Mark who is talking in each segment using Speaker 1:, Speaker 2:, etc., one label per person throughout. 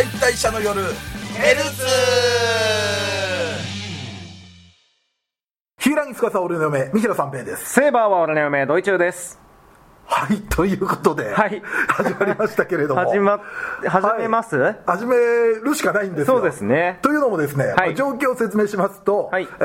Speaker 1: 解体者の夜。ヘルツ
Speaker 2: 柊木司俺の嫁三平三平です。
Speaker 3: セーバーは俺の嫁ドイチューです。
Speaker 2: はいということで、
Speaker 3: はい。
Speaker 2: 始まりましたけれども。
Speaker 3: 始ま始めます、
Speaker 2: はい始めるしかないんですよ。
Speaker 3: そうですね。
Speaker 2: というのもですね、
Speaker 3: はい。
Speaker 2: まあ状況を説明しますと、
Speaker 3: はい。
Speaker 2: え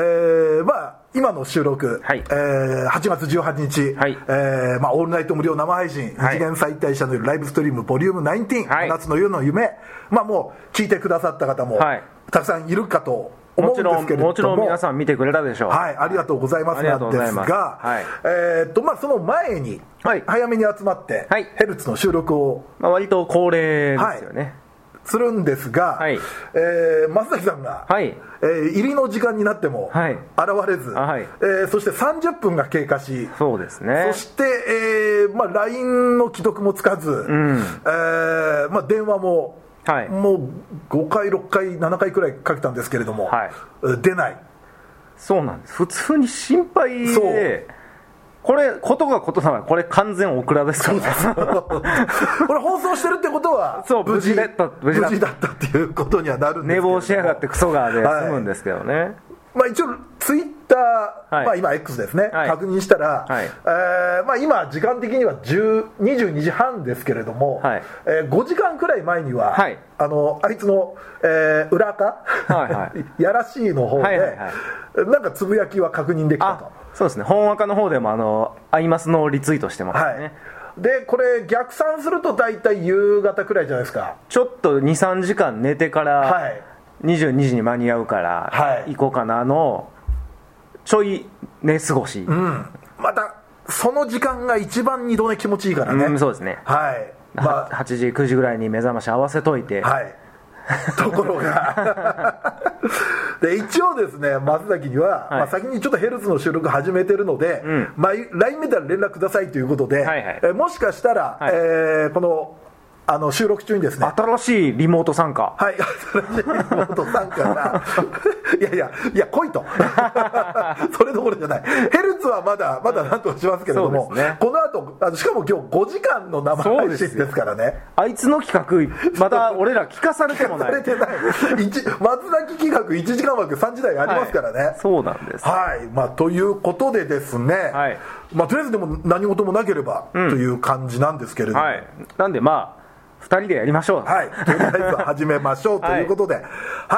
Speaker 2: ーまあ今の収録、
Speaker 3: はい。
Speaker 2: えー8月18日、
Speaker 3: はい。
Speaker 2: えーまあ、オールナイト無料生配信、
Speaker 3: はい。
Speaker 2: 二次元再退者の夜ライブストリームボリューム19、
Speaker 3: はい。
Speaker 2: 夏の夜の夢、まあ、もう聞いてくださった方も、
Speaker 3: はい。
Speaker 2: たくさんいるかと思うん
Speaker 3: もちろん
Speaker 2: ですけれども。
Speaker 3: もちろん皆さん見てくれたでしょう。
Speaker 2: はい、ありがとうございますなんですが、
Speaker 3: はい。
Speaker 2: えーっとまあ、その前に、
Speaker 3: はい。
Speaker 2: 早めに集まって、
Speaker 3: はい。
Speaker 2: ヘルツの収録を
Speaker 3: まあ、割と恒例ですよね
Speaker 2: するんですが、
Speaker 3: はい。
Speaker 2: えー松崎さんが、
Speaker 3: はい、
Speaker 2: えー入りの時間になっても
Speaker 3: はい。
Speaker 2: 現れず、
Speaker 3: はい。
Speaker 2: えーそして30分が経過し、
Speaker 3: そうですね。
Speaker 2: そして、えーまあ、LINE の既読もつかず、
Speaker 3: ん。
Speaker 2: えーまあ、電話も、
Speaker 3: はい。
Speaker 2: もう5回、6回、7回くらいかけたんですけれども、
Speaker 3: はい。
Speaker 2: えー出ない。
Speaker 3: そうなんです。普通に心配
Speaker 2: そう。
Speaker 3: でこれことがことならこれ完全オクラですから。
Speaker 2: これ放送してるってことは
Speaker 3: そう無事だった。
Speaker 2: 無
Speaker 3: 無事だった
Speaker 2: っていうことにはなるんですけども。
Speaker 3: 坊しやがってクソがで
Speaker 2: はい。
Speaker 3: 済むんですけどね、
Speaker 2: まあ、一応ツイッター、
Speaker 3: はい。
Speaker 2: まあ、今 X ですね、
Speaker 3: はい。
Speaker 2: 確認したら、
Speaker 3: はい。
Speaker 2: えーまあ、今時間的には10 22時半ですけれども、
Speaker 3: はい。
Speaker 2: えー5時間くらい前には、
Speaker 3: はい。
Speaker 2: あのあいつの、えー裏垢、
Speaker 3: はいは
Speaker 2: やらしいの方で、
Speaker 3: はいはいは
Speaker 2: なんかつぶやきは確認できた
Speaker 3: あ
Speaker 2: と。
Speaker 3: そうですね。本赤の方でもあのアイマスのリツイートしてます
Speaker 2: はい。
Speaker 3: ね、
Speaker 2: でこれ逆算すると大体夕方くらいじゃないですか。
Speaker 3: ちょっと23時間寝てから、
Speaker 2: はい。
Speaker 3: 22時に間に合うから、
Speaker 2: はい。
Speaker 3: 行こうかなのちょい寝過ごし、
Speaker 2: うん。またその時間が一番二度寝気持ちいいからね、
Speaker 3: うんそうですね、
Speaker 2: はい。ま
Speaker 3: は8時9時ぐらいに目覚まし合わせといて、
Speaker 2: あはい ところが。で一応ですね松崎には、
Speaker 3: はい。
Speaker 2: まあ、先にちょっとヘルツの収録始めてるので、
Speaker 3: ん。
Speaker 2: まあ、LINE 見たら連絡くださいということで、
Speaker 3: はいはい。
Speaker 2: えもしかしたら、
Speaker 3: はい。
Speaker 2: えーこのあの収録中にですね。
Speaker 3: 新しいリモート参加。
Speaker 2: はい、新しい妹さんから、いやいや、いや、来いと、それどころじゃない、ヘルツはまだ、まだなんとかしますけれども、
Speaker 3: そうですね。
Speaker 2: この後あのしかも今日5時間の生配信ですからね、
Speaker 3: あいつの企画まだ俺ら聞かされてもない。
Speaker 2: されてない、一松崎企画1時間枠3時台ありますからね。
Speaker 3: はい。そうなんです。
Speaker 2: はい、まあ、ということでですね、
Speaker 3: はい。
Speaker 2: まあ、とりあえずでも何事もなければという感じなんですけれども、
Speaker 3: はい。なんでまあ2人でやりましょう。
Speaker 2: はい、とりあえず始めましょう。ということで、は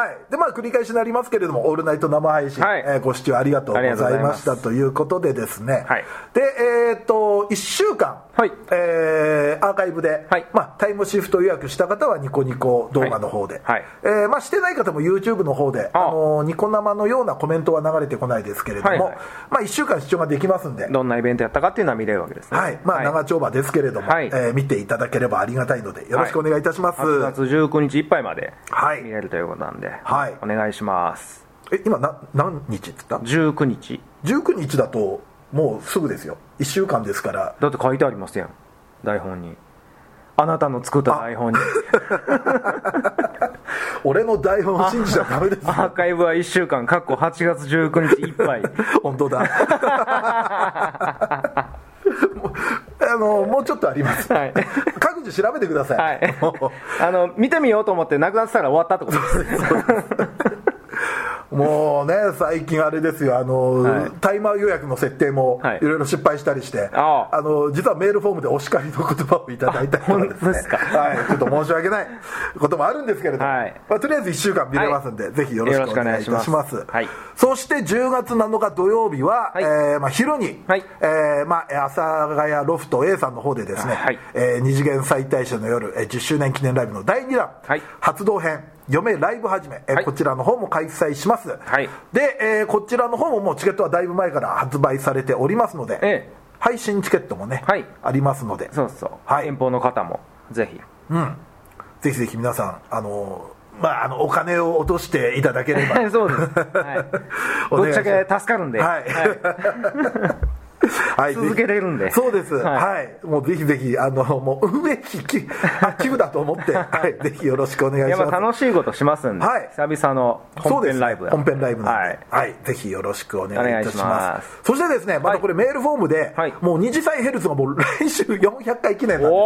Speaker 2: い、でまあ繰り返しになりますけれども、オールナイト生配信、
Speaker 3: はい。
Speaker 2: えーご視聴ありがとうございました。
Speaker 3: とい
Speaker 2: うことでですね、
Speaker 3: はい。
Speaker 2: でえーっと1週間、
Speaker 3: はい。
Speaker 2: えーアーカイブで、
Speaker 3: はい。
Speaker 2: まあ、タイムシフト予約した方はニコニコ動画の方で、
Speaker 3: はい。
Speaker 2: えーまあ、してない方も YouTube の方で、
Speaker 3: あ
Speaker 2: あ。のニコ生のようなコメントは流れてこないですけれども、
Speaker 3: はいはい。
Speaker 2: まあ、1週間視聴ができますんで。
Speaker 3: どんなイベントやったかっていうのは見れるわけですね。
Speaker 2: はい。まあ、長丁場ですけれども、
Speaker 3: はい。
Speaker 2: えー見ていただければありがたいのでよろしくお願いいたします、
Speaker 3: 8月19日いっぱいまで
Speaker 2: はい。
Speaker 3: 見れるということなんで、
Speaker 2: はい。
Speaker 3: お願いします。
Speaker 2: え今な何日って言っ
Speaker 3: 19日。
Speaker 2: た19日だともうすぐですよ。1週間ですから。
Speaker 3: だって書いてありますやん。台本に。あなたの作った台本に。
Speaker 2: 俺の台本を信じちゃダメですよ。
Speaker 3: アーカイブは1週間。かっこ8月19日いっぱい。
Speaker 2: 本当だ あのもうちょっとあります、
Speaker 3: はい。
Speaker 2: 各自調べてください、
Speaker 3: はい。あの見てみようと思ってなくなってたら終わったってことです
Speaker 2: もうね最近あれですよ。あの、
Speaker 3: はい。
Speaker 2: タイマー予約の設定も
Speaker 3: はい。
Speaker 2: いろいろ失敗したりして、
Speaker 3: ああ。
Speaker 2: の実はメールフォームでお叱りの言葉をいただいたりとかですね
Speaker 3: ですか？
Speaker 2: はい、ちょっと申し訳ないこともあるんですけれども、
Speaker 3: はい。
Speaker 2: まあ、とりあえず1週間見れますんで、
Speaker 3: はい。
Speaker 2: ぜひよろしくお願いいたします。そして10月7日土曜日は、
Speaker 3: はい。
Speaker 2: えーまあ、昼に、
Speaker 3: はい。
Speaker 2: えーまあ、阿佐ヶ谷ロフト A さんの方でですね、
Speaker 3: はい。
Speaker 2: えー二次元再大社の夜、えー10周年記念ライブの第2弾、
Speaker 3: はい。
Speaker 2: 発動編嫁ライブ始め、えー
Speaker 3: はい。
Speaker 2: こちらの方も開催します、
Speaker 3: はい。
Speaker 2: で、えーこちらの方ももうチケットはだいぶ前から発売されておりますので、
Speaker 3: ええ。
Speaker 2: 配信チケットもね、
Speaker 3: はい。
Speaker 2: ありますので。
Speaker 3: そうそう、
Speaker 2: はい。
Speaker 3: 遠方の方もぜひ。
Speaker 2: うん、ぜひぜひ皆さんあのまあ、あのお金を落としていただければ。
Speaker 3: そうです、はい、
Speaker 2: お願いします。
Speaker 3: ぶっちゃけ助かるんで、
Speaker 2: はい はい。
Speaker 3: 続けれるんで。
Speaker 2: そうです。は、
Speaker 3: はい。
Speaker 2: もうぜひぜひあのもう運営費きあ寄付だと思って、はい、ぜひよろしくお願いします。
Speaker 3: まあ楽しいことしますんで、
Speaker 2: はい。
Speaker 3: 久々の本編ライブ
Speaker 2: 本編ライブなんで、
Speaker 3: は
Speaker 2: はい。い、ぜひよろしくお願いいたします。そしてですねまたこれメールフォームで、
Speaker 3: はい。
Speaker 2: もう二次祭ヘルツがもう来週400回記念なんで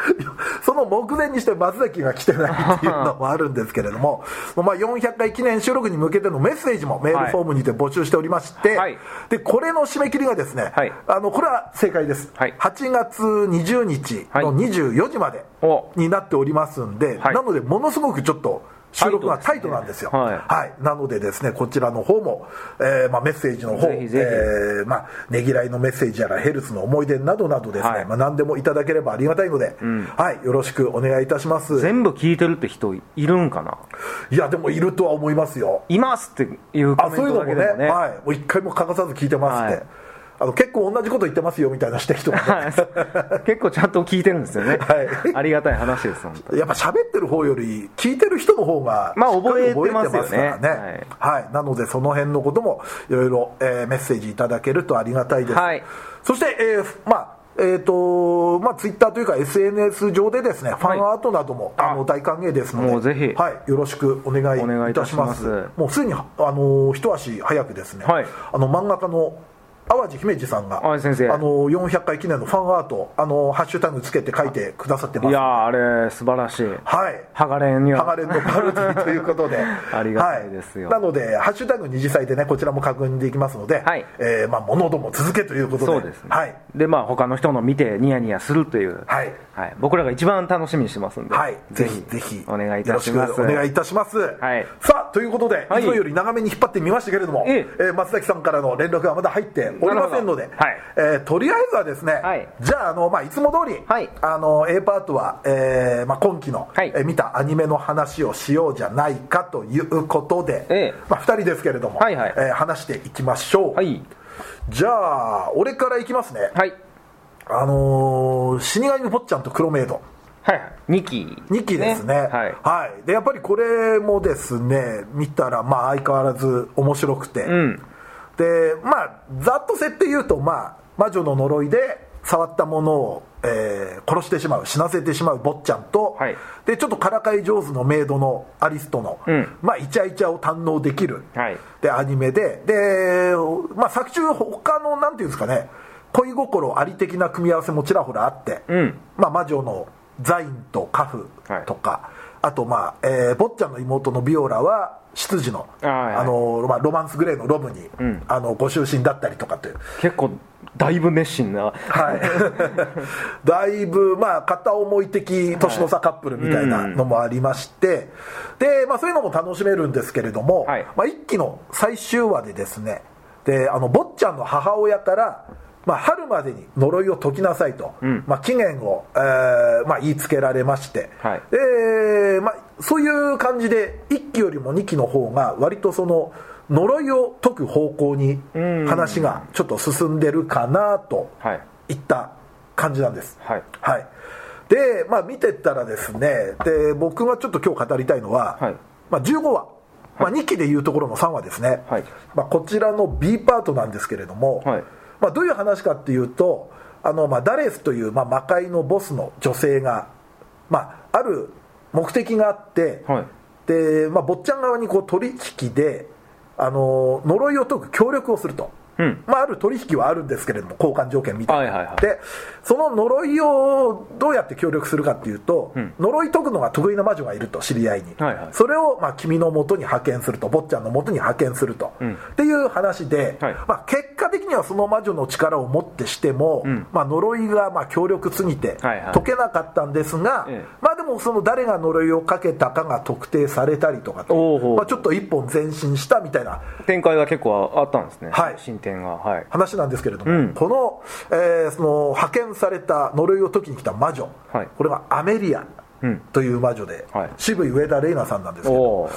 Speaker 2: その目前にして松崎が来てないっていうのもあるんですけれども、まあ、400回記念収録に向けてのメッセージもメールフォームにて募集しておりまして、
Speaker 3: はい。
Speaker 2: でこれの締め切りがですね、
Speaker 3: はい。
Speaker 2: あのこれは正解です、
Speaker 3: はい。
Speaker 2: 8月20日の24時まで
Speaker 3: お。
Speaker 2: になっておりますんで、
Speaker 3: はい。
Speaker 2: なのでものすごくちょっと収録がタイトなんですよ、
Speaker 3: すね。
Speaker 2: はい、なのでですねこちらの方も、えーまあ、メッセージの方
Speaker 3: ぜひ
Speaker 2: えーまあ、ねぎらいのメッセージやらヘルスの思い出などなどですね、
Speaker 3: はい。
Speaker 2: まあ、何でもいただければありがたいので、はい、よろししくお願いいたします。
Speaker 3: 全部聞いてるって人いるんかな？い
Speaker 2: やでもいるとは思いますよ。
Speaker 3: いますっていうコ
Speaker 2: あ
Speaker 3: メント
Speaker 2: そういうのもね
Speaker 3: だけでもね。
Speaker 2: はい、もう一回も欠かさず聞いてますって、
Speaker 3: はい
Speaker 2: あの結構同じこと言ってますよみたいなしてる人がね、
Speaker 3: はい。結構ちゃんと聞いてるんですよね、
Speaker 2: はい。
Speaker 3: ありがたい話です
Speaker 2: やっぱ喋ってる方より聞いてる人の方が
Speaker 3: まあ覚えてます
Speaker 2: からね。はい、なのでその辺のこともいろいろえーメッセージいただけるとありがたいです、
Speaker 3: はい。
Speaker 2: そして、えーまあえーとまあ、ツイッターというか SNS 上でですね、ファンアートなどもあ。の大歓迎ですので
Speaker 3: もうぜひ。
Speaker 2: はい、よろしくお願
Speaker 3: いいた
Speaker 2: しま
Speaker 3: す。
Speaker 2: もうすでにあの一足早くですね、
Speaker 3: はい。
Speaker 2: あの漫画家の淡路姫路さんがあの400回記念のファンアートあのハッシュタグつけて書いてくださってます。
Speaker 3: いやーあれ素晴らしい。
Speaker 2: はい。
Speaker 3: ハガレンには
Speaker 2: ハガレンのパルティということで。
Speaker 3: ありがたいですよ。
Speaker 2: はいなのでハッシュタグ二次祭でねこちらも確認できますので、
Speaker 3: はい。
Speaker 2: えーまあ物ども続けということで。
Speaker 3: そうですね、
Speaker 2: はい。
Speaker 3: でまあ他の人の見てニヤニヤするという、
Speaker 2: はい。
Speaker 3: 僕らが一番楽しみにしてますんで、
Speaker 2: はい、ぜ
Speaker 3: ぜ
Speaker 2: ひぜひ。
Speaker 3: ひお願いいたします。
Speaker 2: よろしくお願いいたします、
Speaker 3: はい。
Speaker 2: さあということで、
Speaker 3: はい。
Speaker 2: い、つもより長めに引っ張ってみましたけれども、
Speaker 3: え
Speaker 2: え。ー松崎さんからの連絡はまだ入っておりませんので、
Speaker 3: はい。
Speaker 2: えーとりあえずはですね、
Speaker 3: はい。
Speaker 2: じゃああの、まあ、いつも通り、
Speaker 3: はい。
Speaker 2: あの A パートは、えーまあ、今期の、
Speaker 3: はい。
Speaker 2: えー見たアニメの話をしようじゃないかということで、
Speaker 3: ええ。
Speaker 2: まあ、2人ですけれども、
Speaker 3: はいはい。
Speaker 2: えー話していきましょう、
Speaker 3: はい。
Speaker 2: じゃあ俺からいきますね、
Speaker 3: はい。
Speaker 2: あのー死神坊ちゃんと黒メイド。
Speaker 3: はいはい。2期。
Speaker 2: 2期ですね。
Speaker 3: はい。
Speaker 2: でやっぱりこれもですね見たらまあ相変わらず面白くて、
Speaker 3: うん
Speaker 2: でまあざっと設定言うと、まあ、魔女の呪いで触ったものを、えー殺してしまう死なせてしまう坊ちゃんと、
Speaker 3: はい。
Speaker 2: でちょっとからかい上手のメイドのアリストの、
Speaker 3: うん。
Speaker 2: まあ、イチャイチャを堪能できる、
Speaker 3: はい。
Speaker 2: でアニメでで、まあ、作中他のなんていうんですかね恋心あり的な組み合わせもちらほらあって、
Speaker 3: うん。
Speaker 2: まあ、魔女のザインとカフとか、あと、まあえー坊ちゃんの妹のビオラは執事の,、
Speaker 3: はいはい。
Speaker 2: あのまあ、ロマンスグレーのロムに、
Speaker 3: ん。
Speaker 2: あのご就寝だったりとかという。
Speaker 3: 結構だいぶ熱心な。
Speaker 2: はい、だいぶ、まあ、片思い的年の差カップルみたいなのもありまして、でまあ、そういうのも楽しめるんですけれども、
Speaker 3: はい。
Speaker 2: まあ、一期の最終話でですねであの坊ちゃんの母親から、まあ、春までに呪いを解きなさいと、
Speaker 3: ん。
Speaker 2: まあ、期限を、えーまあ、言いつけられまして、
Speaker 3: はい。
Speaker 2: でまあ、そういう感じで一期よりも二期の方が割とその呪いを解く方向に
Speaker 3: うん。
Speaker 2: 話がちょっと進んでるかなと
Speaker 3: はい。
Speaker 2: いった感じなんです。
Speaker 3: はい。
Speaker 2: はい。でまあ見てったらですねで僕がちょっと今日語りたいのは、
Speaker 3: はい。
Speaker 2: まあ、15話、まあ、2期でいうところの3話ですね、
Speaker 3: はい。
Speaker 2: まあ、こちらの B パートなんですけれども、
Speaker 3: はい
Speaker 2: まあ、どういう話かっていうとあの、まあ、ダレスという、まあ、魔界のボスの女性が、まあ、ある目的があって、
Speaker 3: はい。
Speaker 2: で、まあ、坊ちゃん側にこう取引であの呪いを解く協力をすると、
Speaker 3: うん。
Speaker 2: まあ、ある取引はあるんですけれども交換条件みたいな、
Speaker 3: はいはいはい。
Speaker 2: でその呪いをどうやって協力するかっていうと、
Speaker 3: ん。
Speaker 2: 呪い解くのが得意な魔女がいると知り合いに、
Speaker 3: はいはい。
Speaker 2: それをまあ君の元に派遣すると坊ちゃんの元に派遣すると、
Speaker 3: うん。
Speaker 2: っていう話で、
Speaker 3: はい。
Speaker 2: まあ、結果的にはその魔女の力をもってしても、
Speaker 3: ん。
Speaker 2: まあ、呪いがまあ強力すぎて
Speaker 3: はいはい。
Speaker 2: 解けなかったんですが、
Speaker 3: ええ。
Speaker 2: まあ、でもその誰が呪いをかけたかが特定されたりとかとまあ、ちょっと一本前進したみたいな。
Speaker 3: 展開が結構あったんですね。
Speaker 2: はい。
Speaker 3: 進展がはい。
Speaker 2: 話なんですけれども、
Speaker 3: うん。
Speaker 2: この,、えーその派遣された呪いを解きに来た魔女、
Speaker 3: はい。
Speaker 2: これはアメリア
Speaker 3: うん。
Speaker 2: という魔女で、
Speaker 3: はい。
Speaker 2: 渋井上田玲奈さんなんですけど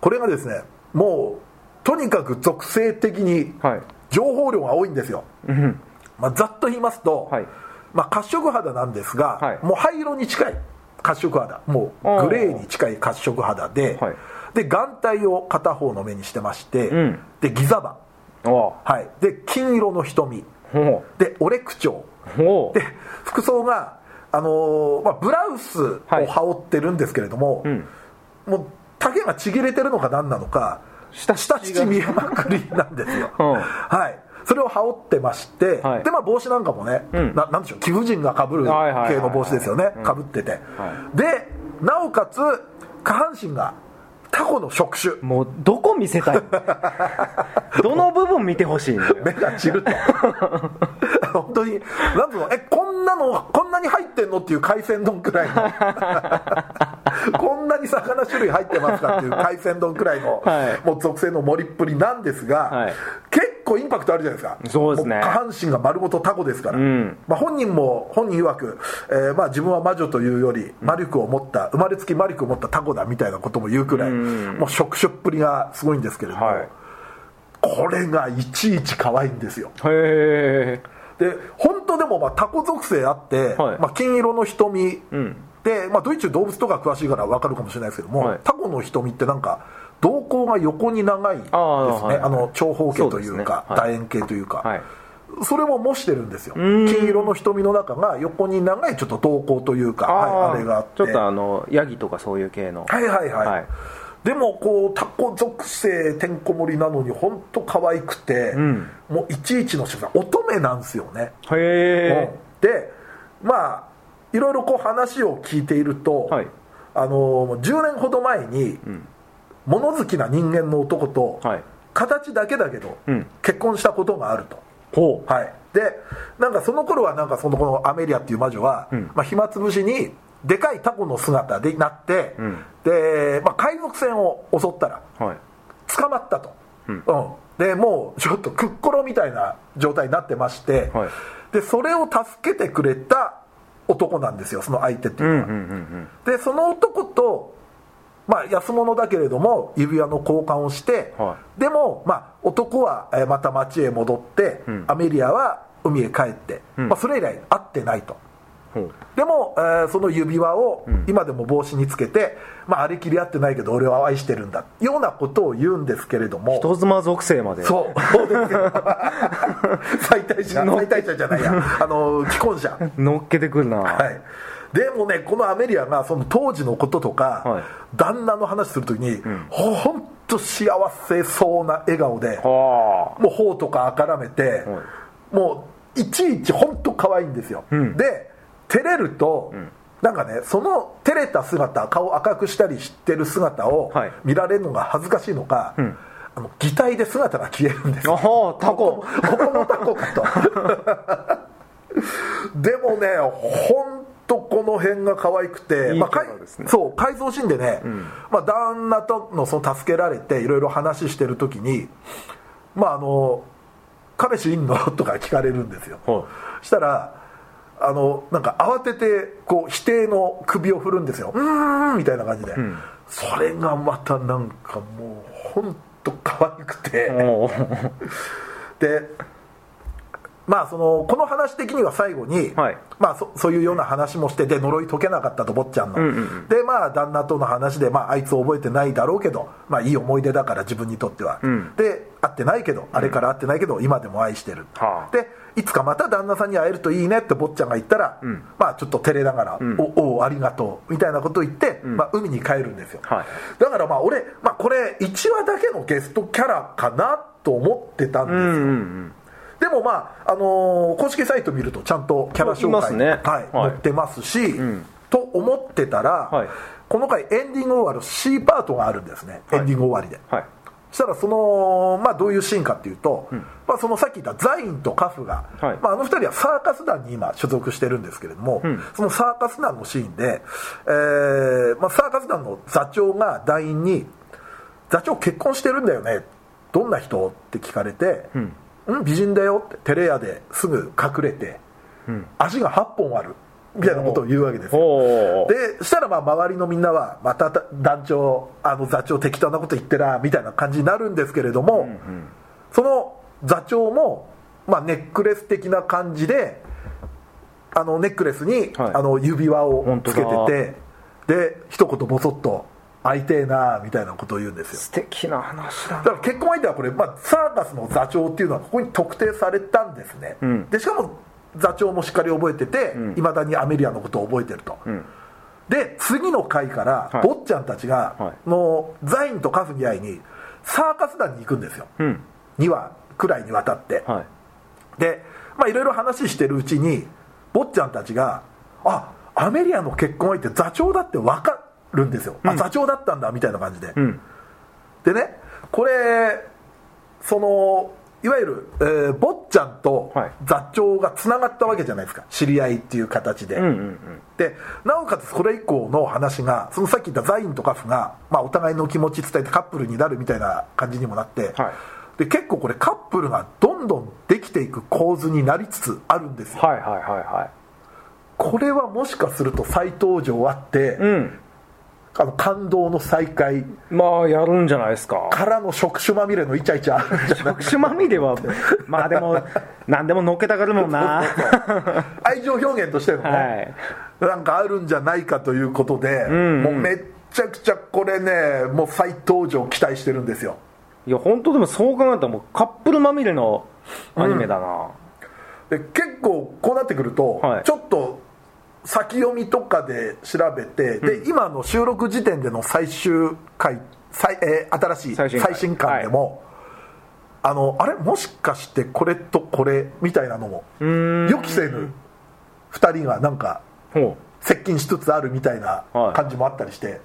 Speaker 2: これがですねもうとにかく属性的に
Speaker 3: はい。
Speaker 2: 情報量が多いんですよ、
Speaker 3: うん。
Speaker 2: まあ、ざっと言いますと、
Speaker 3: はい。
Speaker 2: まあ、褐色肌なんですが、
Speaker 3: はい。
Speaker 2: もう灰色に近い褐色肌。もうグレーに近い褐色肌で、
Speaker 3: はい。
Speaker 2: で眼帯を片方の目にしてまして、
Speaker 3: うん。
Speaker 2: でギザ刃はい、で金色の瞳。
Speaker 3: ほ
Speaker 2: で俺区長
Speaker 3: うほう。
Speaker 2: で服装が、あのーまあ、ブラウスを羽織ってるんですけれども、
Speaker 3: ん。
Speaker 2: もう丈がちぎれてるのか何なのか
Speaker 3: 下
Speaker 2: 下乳見えまくりなんですよ、
Speaker 3: うん。
Speaker 2: はい。それを羽織ってまして、
Speaker 3: はい。
Speaker 2: でまあ帽子なんかもね、
Speaker 3: ん。
Speaker 2: ななんでしょう貴婦人がかぶる
Speaker 3: はいはいはいはい
Speaker 2: 系の帽子ですよね。かぶってて、でなおかつ下半身がタコの触手。
Speaker 3: もうどこ見せたい？の どの部分見てほしい
Speaker 2: 目が散ると。本当になんつうの？えこんなのこんなに入ってんの？っていう海鮮丼くらいの こんなに魚種類入ってますかっていう海鮮丼くらいの、
Speaker 3: はい。
Speaker 2: もう属性の盛りっぷりなんですが、
Speaker 3: はい。
Speaker 2: 結構インパクトあるじゃないですか。
Speaker 3: そうですね。
Speaker 2: も下半身が丸ごとタコですから、
Speaker 3: ん。
Speaker 2: まあ、本人も本人曰く、えーまあ、自分は魔女というより魔力を持った生まれつき魔力を持ったタコだみたいなことも言うくらい、もう触手っぷりがすごいんですけれども、
Speaker 3: はい。
Speaker 2: これがいちいち可愛いんですよ。
Speaker 3: へえ
Speaker 2: で本当でもまあタコ属性あって、
Speaker 3: はい。
Speaker 2: まあ、金色の瞳、
Speaker 3: ん
Speaker 2: で、まあ、ドイツ動物とか詳しいから分かるかもしれないですけども、
Speaker 3: はい。
Speaker 2: タコの瞳ってなんか瞳孔が横に長いですね。
Speaker 3: あ
Speaker 2: あ,、の長方形というか楕円形というか、
Speaker 3: はい。
Speaker 2: それも模してるんですよ。
Speaker 3: ん。
Speaker 2: 金色の瞳の中が横に長いちょっと瞳孔というかはい、あれがあって。
Speaker 3: ちょっとあのヤギとかそういう系の。
Speaker 2: はいはいはい、
Speaker 3: はい。
Speaker 2: でもこうタコ属性てんこ盛りなのに本当可愛くて、
Speaker 3: ん。
Speaker 2: もういちいちの仕草乙女なんですよね。
Speaker 3: へ
Speaker 2: うん。でまあいろいろこう話を聞いていると、
Speaker 3: はい。
Speaker 2: あの10年ほど前に、物好きな人間の男と、
Speaker 3: はい。
Speaker 2: 形だけだけど、
Speaker 3: うん。
Speaker 2: 結婚したことがあると。
Speaker 3: ほう。
Speaker 2: はい、でなんかその頃はなんかそのこのアメリアっていう魔女は、
Speaker 3: ん。
Speaker 2: まあ、暇つぶしにでかいタコの姿でなって、
Speaker 3: ん。
Speaker 2: で、まあ、海賊船を襲ったら
Speaker 3: はい。
Speaker 2: 捕まったと、
Speaker 3: うん。
Speaker 2: でもうちょっとクッコロみたいな状態になってまして、
Speaker 3: はい。
Speaker 2: でそれを助けてくれた男なんですよその相手っていうのは、
Speaker 3: うんうんうん
Speaker 2: でその男とまあ安物だけれども指輪の交換をして、
Speaker 3: は
Speaker 2: でも、まあ、男はえーまた町へ戻って、
Speaker 3: ん。
Speaker 2: アメリアは海へ帰って、
Speaker 3: ん。
Speaker 2: まあ、それ以来会ってないとでも、えーその指輪を今でも帽子につけて、まあ、あれきり合ってないけど俺は愛してるんだようなことを言うんですけれども。
Speaker 3: 人妻属性まで。
Speaker 2: そう。そうですよ 最大者最大者じゃないや。あの既婚者。
Speaker 3: 乗っけてくるな。
Speaker 2: はい。でもねこのアメリアがその当時のこととか、
Speaker 3: はい。
Speaker 2: 旦那の話するときに、ほほんと幸せそうな笑顔で
Speaker 3: は
Speaker 2: もう頬とかあからめて、もういちいち本当可愛いんですよ、
Speaker 3: ん。
Speaker 2: で照れると、なんかねその照れた姿顔赤くしたりしてる姿を
Speaker 3: はい。
Speaker 2: 見られるのが恥ずかしいのか、
Speaker 3: ん。
Speaker 2: あの擬態で姿が消えるんです
Speaker 3: タコ。
Speaker 2: こここのタコかと。でもね本当この辺が可愛くて
Speaker 3: いい
Speaker 2: まあそう改造シーンでね、まあ、旦那とのその助けられていろいろ話してる時にまああの「彼氏いんの?」とか聞かれるんですよ、
Speaker 3: はい。
Speaker 2: したらあのなんか慌ててこう否定の首を振るんですよ「うーん」みたいな感じで、
Speaker 3: ん。
Speaker 2: それがまたなんかもう本当可愛くて、でまあそのこの話的には最後に、
Speaker 3: はい。
Speaker 2: まあ、そそういうような話もしてで呪い解けなかったと坊ちゃんの、
Speaker 3: うんうんうん。
Speaker 2: でまあ旦那との話で、まあ、あいつ覚えてないだろうけど、まあ、いい思い出だから自分にとっては、
Speaker 3: ん。
Speaker 2: で会ってないけどあれから会ってないけど今でも愛してる、
Speaker 3: はあ。
Speaker 2: でいつかまた旦那さんに会えるといいねって坊ちゃんが言ったら、まあちょっと照れながら「おおありがとう」みたいなことを言って、まあ、海に帰るんですよ、
Speaker 3: はい。
Speaker 2: だからまあ俺、まあ、これ1話だけのゲストキャラかなと思ってたんですよ、
Speaker 3: うんうんうん。
Speaker 2: でもまあ、あのー公式サイト見るとちゃんとキャラ紹介、
Speaker 3: ね。
Speaker 2: はい
Speaker 3: はい。
Speaker 2: 載ってますし、
Speaker 3: ん。
Speaker 2: と思ってたら、
Speaker 3: はい。
Speaker 2: この回エンディング終わる C パートがあるんですね、
Speaker 3: はい。
Speaker 2: エンディング終わりでしたらその、まあ、どういうシーンかっていうと、まあ、そのさっき言ったザインとカフが、
Speaker 3: はい。
Speaker 2: まあ、あの二人はサーカス団に今所属してるんですけれども、
Speaker 3: ん。
Speaker 2: そのサーカス団のシーンで、えーまあ、サーカス団の座長が団員に「座長結婚してるんだよね？どんな人?」って聞かれて「
Speaker 3: ん
Speaker 2: うん、美人だよ」ってテレ屋ですぐ隠れて、足が8本あるみたいなことを言うわけですでしたらまあ周りのみんなはまた団長あの座長適当なこと言ってらみたいな感じになるんですけれども、その座長も、まあ、ネックレス的な感じであのネックレスに、
Speaker 3: はい。
Speaker 2: あの指輪をつけててで一言ボソッと会いてえなみたいなことを言うんですよ。
Speaker 3: 素敵な話だ
Speaker 2: だから結婚相手はこれ、まあ、サーカスの座長っていうのはここに特定されたんですね、
Speaker 3: ん。
Speaker 2: でしかも座長もしっかり覚えてていま、未だにアメリアのことを覚えてると、
Speaker 3: ん。
Speaker 2: で次の回から、
Speaker 3: はい。
Speaker 2: 坊ちゃんたちが、
Speaker 3: はい。
Speaker 2: のザインとカフに会いにサーカス団に行くんですよ、
Speaker 3: うん。
Speaker 2: 2話くらいにわたって、
Speaker 3: はい。
Speaker 2: でまあいろいろ話してるうちに坊ちゃんたちがあアメリアの結婚相手座長だって分かるんですよ、あ座長だったんだみたいな感じで、
Speaker 3: うん。
Speaker 2: でねこれそのいわゆる、えー坊ちゃんと
Speaker 3: はい。
Speaker 2: 座長がつながったわけじゃないですか。知り合いっていう形で、
Speaker 3: うんうんうん。
Speaker 2: でなおかつそれ以降の話がそのさっき言ったザインとカフが、まあ、お互いの気持ち伝えてカップルになるみたいな感じにもなって、
Speaker 3: はい。
Speaker 2: で結構これカップルがどんどんできていく構図になりつつあるんですよ。
Speaker 3: はいはいはいは
Speaker 2: これはもしかすると再登場あって、
Speaker 3: いうん
Speaker 2: あの感動の再会。
Speaker 3: まあやるんじゃないですか。
Speaker 2: からの触手まみれのイチャイチャあるんじゃない
Speaker 3: 特殊まみれはまあでも何でも乗っけたがるもんな。
Speaker 2: 愛情表現としてのね、
Speaker 3: はい。
Speaker 2: なんかあるんじゃないかということで、
Speaker 3: んうん。
Speaker 2: もうめっちゃくちゃこれねもう再登場期待してるんですよ。
Speaker 3: いや本当でもそう考えたらもうカップルまみれのアニメだな、
Speaker 2: で結構こうなってくると、
Speaker 3: はい。
Speaker 2: ちょっと先読みとかで調べて、で今の収録時点での最終回最、えー新しい
Speaker 3: 最新
Speaker 2: 刊でも、あのあれもしかしてこれとこれみたいなのも予期せぬ。2人がなんか
Speaker 3: ほ
Speaker 2: 接近しつつあるみたいな
Speaker 3: はい。
Speaker 2: 感じもあったりして、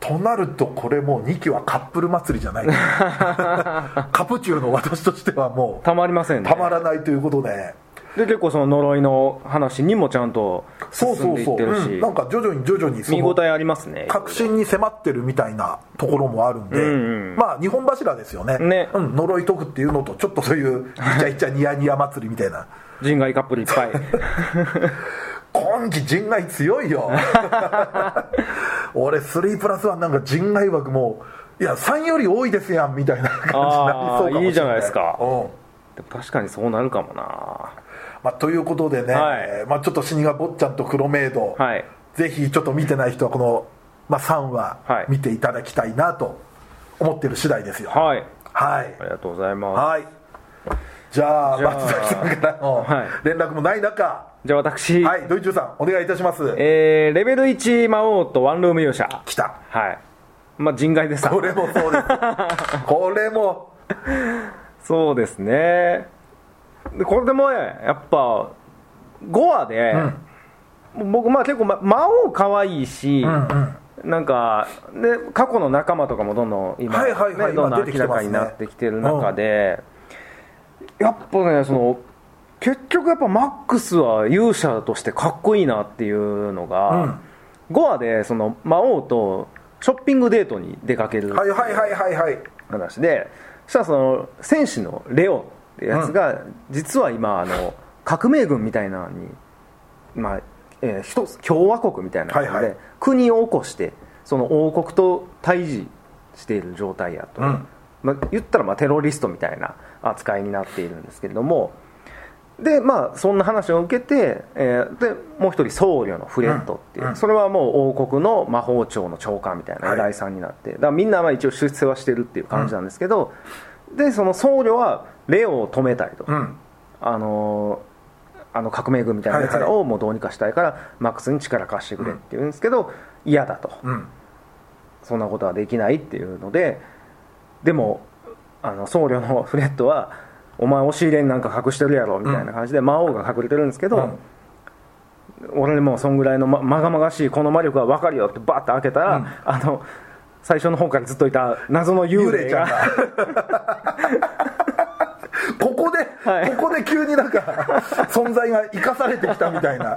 Speaker 2: となるとこれもう2期はカップル祭りじゃない。カプチューの私としてはも
Speaker 3: うたまりませんね。
Speaker 2: うたまらないということで
Speaker 3: で結構その呪いの話にもちゃんと
Speaker 2: そう
Speaker 3: 進んでい
Speaker 2: そうそう、
Speaker 3: ってるし。
Speaker 2: うん。なんか徐々に徐々に
Speaker 3: 見応えありますね。
Speaker 2: 確信に迫ってるみたいなところもあるんで、
Speaker 3: うんうん。
Speaker 2: まあ日本柱ですよね。
Speaker 3: ね。
Speaker 2: うん、呪い解くっていうのとちょっとそういうイチャイチャニヤニヤ祭りみたいな。
Speaker 3: 人外カップルいっぱい。
Speaker 2: 今季人外強いよ。俺3プラス1なんか人外枠もいや3より多いですやんみたいな感じになりそうかもしれない。
Speaker 3: あーいいじゃないですか。
Speaker 2: うん。
Speaker 3: でも確かにそうなるかもな
Speaker 2: まあ、ということでね、
Speaker 3: はい。
Speaker 2: まあ、ちょっと死神坊ちゃんと黒メイド、
Speaker 3: はい。
Speaker 2: ぜひちょっと見てない人はこの、まあ、3話
Speaker 3: はい。
Speaker 2: 見ていただきたいなと思ってる次第ですよ。
Speaker 3: はい。
Speaker 2: はい。
Speaker 3: ありがとうございます。
Speaker 2: はい。じゃあ松崎さんからの
Speaker 3: はい。
Speaker 2: 連絡もない中
Speaker 3: じゃあ私、
Speaker 2: はいドイツさんお願いいたします。
Speaker 3: えーレベル1魔王とワンルーム勇者。
Speaker 2: 来た。
Speaker 3: はい。まあ人外でさ。
Speaker 2: これもそうです。これも。
Speaker 3: そうですねでこれでもねやっぱ5話で、僕まあ結構、ま、魔王可愛いし、
Speaker 2: うんうん。
Speaker 3: なんかで過去の仲間とかもどんどん今,、
Speaker 2: はいはいはい
Speaker 3: ね、どんどん明らかになってきてる中で、やっぱねその結局やっぱマックスは勇者としてかっこいいなっていうのが、5話でその魔王とショッピングデートに出かける
Speaker 2: はいはいはいはいはい。
Speaker 3: 話でそしたらその戦士のレオってやつが、実は今あの革命軍みたいなのに、まあえー一つ共和国みたいな感じで、
Speaker 2: はいはい。
Speaker 3: 国を起こしてその王国と対峙している状態やと、
Speaker 2: うん。
Speaker 3: まあ、言ったらまあテロリストみたいな扱いになっているんですけれども。でまあそんな話を受けて、えーでもう一人僧侶のフレッドっていう、
Speaker 2: うん。うん。
Speaker 3: それはもう王国の魔法庁の長官みたいな
Speaker 2: はい。
Speaker 3: 偉いさんになって、だからみんなは一応出世はしてるっていう感じなんですけど、でその僧侶はレオを止めたいと、
Speaker 2: うん。
Speaker 3: あのーあの革命軍みたいなやつ
Speaker 2: はいは
Speaker 3: らをもうどうにかしたいから、マックスに力貸してくれって言うんですけど、嫌だと。
Speaker 2: うん。
Speaker 3: そんなことはできないっていうのででもあの僧侶のフレッドはお前押し入れになんか隠してるやろみたいな感じで魔王が隠れてるんですけど、俺にもうそんぐらいのままがまがしいこの魔力は分かるよってバッて開けたら、
Speaker 2: うん。
Speaker 3: あの最初の方からずっといた謎の幽
Speaker 2: 幽霊
Speaker 3: が
Speaker 2: ここで、
Speaker 3: はい。
Speaker 2: ここで急になんか存在が生かされてきたみたいな。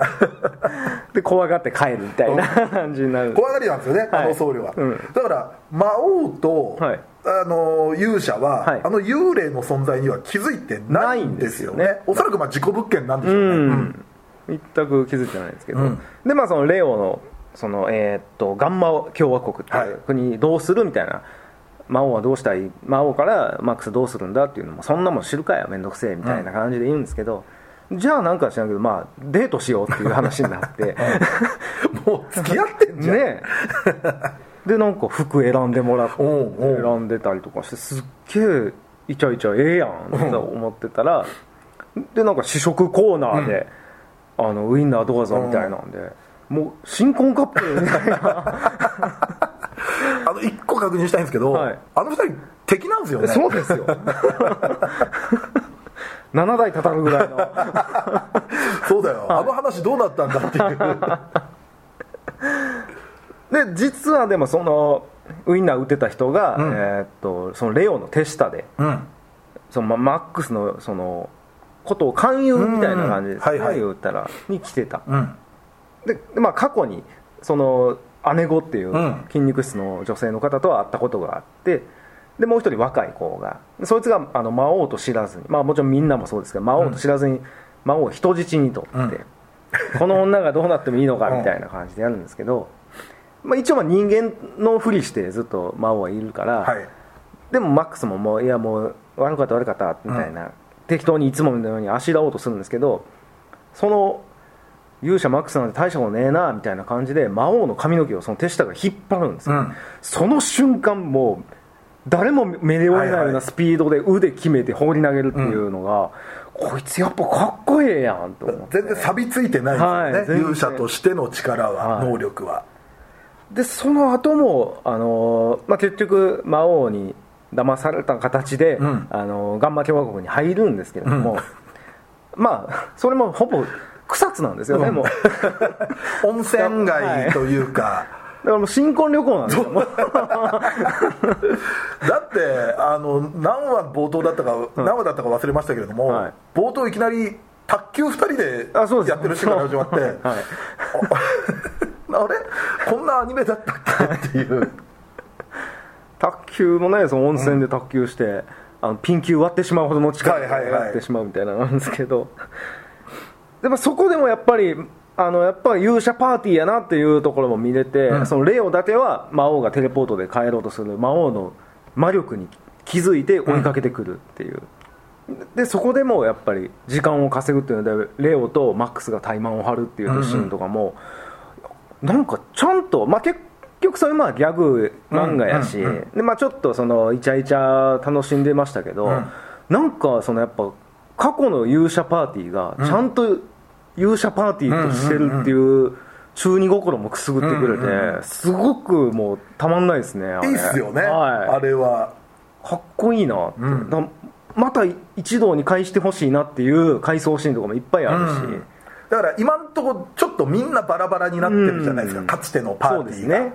Speaker 3: で怖がって帰るみたいな感じになる。
Speaker 2: 怖がりなんですよね、
Speaker 3: はい。
Speaker 2: あの僧侶は、
Speaker 3: うん。
Speaker 2: だから魔王と、
Speaker 3: はい。
Speaker 2: あの勇者は、
Speaker 3: はい。
Speaker 2: あの幽霊の存在には気づいてないんですよね。
Speaker 3: すよね。
Speaker 2: おそらくまあ自己物件なんでしょ
Speaker 3: う
Speaker 2: うね、
Speaker 3: ん、全く気づいてないんですけど、
Speaker 2: うん。
Speaker 3: でまあそのレオのその、えーっとガンマ共和国っていう国どうするみたいな魔王はどうしたい？魔王からマックスどうするんだっていうのもそんなもん知るかやめんどくせえみたいな感じで言うんですけど、じゃあなんか知らんけどまあデートしようっていう話になって
Speaker 2: もう付き合ってんじゃん、
Speaker 3: ねでなんか服選んでもらって選んでたりとかしてすっげえイチャイチャええやんって思ってたらでなんか試食コーナーで、あのウインナーどうぞみたいなんで、もう新婚カップルみたいな
Speaker 2: あの一個確認したいんですけど、
Speaker 3: はい。
Speaker 2: あの二人敵なんですよね。
Speaker 3: そうですよ。7台たたるぐらいの。
Speaker 2: そうだよ、あの話どうなったんだっていう。
Speaker 3: で実はでもそのウインナー売ってた人が、
Speaker 2: うん。
Speaker 3: えーっとそのレオの手下で
Speaker 2: うん。
Speaker 3: そのまマックスのそのことを勧誘みたいな感じですね、
Speaker 2: うん。はいはい。
Speaker 3: 言ったらに来てた。
Speaker 2: うん。
Speaker 3: ででまあ過去にその姉子っていう
Speaker 2: うん。
Speaker 3: 筋肉質の女性の方とは会ったことがあってでもう一人若い子がそいつがあの魔王と知らずにまあもちろんみんなもそうですけど魔王と知らずに魔王を人質にとって、
Speaker 2: うん。
Speaker 3: この女がどうなってもいいのか みたいな感じでやるんですけど、まあ、一応まあ人間のふりしてずっと魔王はいるから、
Speaker 2: はい。
Speaker 3: でもマックスももういやもう悪かった悪かったみたいな、適当にいつものようにあしらおうとするんですけどその勇者マックスなんて大したことねえなみたいな感じで魔王の髪の毛をその手下が引っ張るんですよ、
Speaker 2: うん。
Speaker 3: その瞬間もう誰も目で追えないよう
Speaker 2: はいは
Speaker 3: ないスピードで腕決めて放り投げるっていうのが、こいつやっぱかっこええやんと思って。
Speaker 2: 全然錆びついてない
Speaker 3: はい
Speaker 2: ですよね、
Speaker 3: 全然
Speaker 2: 勇者としての力は、
Speaker 3: はい
Speaker 2: 能力は
Speaker 3: でその後もあのーまあ、結局魔王に騙された形で、
Speaker 2: うん。
Speaker 3: あのーガンマ共和国に入るんですけれども、まあそれもほぼ草津なんですよね、
Speaker 2: うん。
Speaker 3: もう。
Speaker 2: 温泉街というか、
Speaker 3: だからもう新婚旅行なんですよもう。
Speaker 2: だってあの何話冒頭だったか、何話だったか忘れましたけれども、
Speaker 3: はい。
Speaker 2: 冒頭いきなり卓球2人で
Speaker 3: あそうです。
Speaker 2: やってるシーンから始まって、
Speaker 3: はい。
Speaker 2: あ あれ？こんなアニメだったっけっていう。
Speaker 3: 卓球もねその温泉で卓球して、あのピン球割ってしまうほどの力で
Speaker 2: はいはいはい。
Speaker 3: やってしまうみたいなのなんですけどでもそこでもやっぱりあのやっぱり勇者パーティーやなっていうところも見れて、
Speaker 2: うん。
Speaker 3: そのレオだけは魔王がテレポートで帰ろうとする魔王の魔力に気づいて追いかけてくるっていう、でそこでもやっぱり時間を稼ぐっていうのでレオとマックスが怠慢を張るっていうシーンとかも、なんかちゃんと、まあ、結局それまあギャグ漫画やし、
Speaker 2: うんうんうん
Speaker 3: でまあ、ちょっとそのイチャイチャ楽しんでましたけど、
Speaker 2: うん。
Speaker 3: なんかそのやっぱ過去の勇者パーティーがちゃんと勇者パーティーとしてるっていう中二心もくすぐってくれて、
Speaker 2: うんうん
Speaker 3: すごくもうたまんないですねあれ。
Speaker 2: いいっすよね、
Speaker 3: はい。
Speaker 2: あれは。
Speaker 3: かっこいいなって、
Speaker 2: うん。
Speaker 3: だまた一堂に会してほしいなっていう回想シーンとかもいっぱいあるし、
Speaker 2: うん。だから今んとこちょっとみんなバラバラになってるじゃないですか、
Speaker 3: うん。
Speaker 2: かつてのパ
Speaker 3: そう
Speaker 2: ーティーが。
Speaker 3: ですね。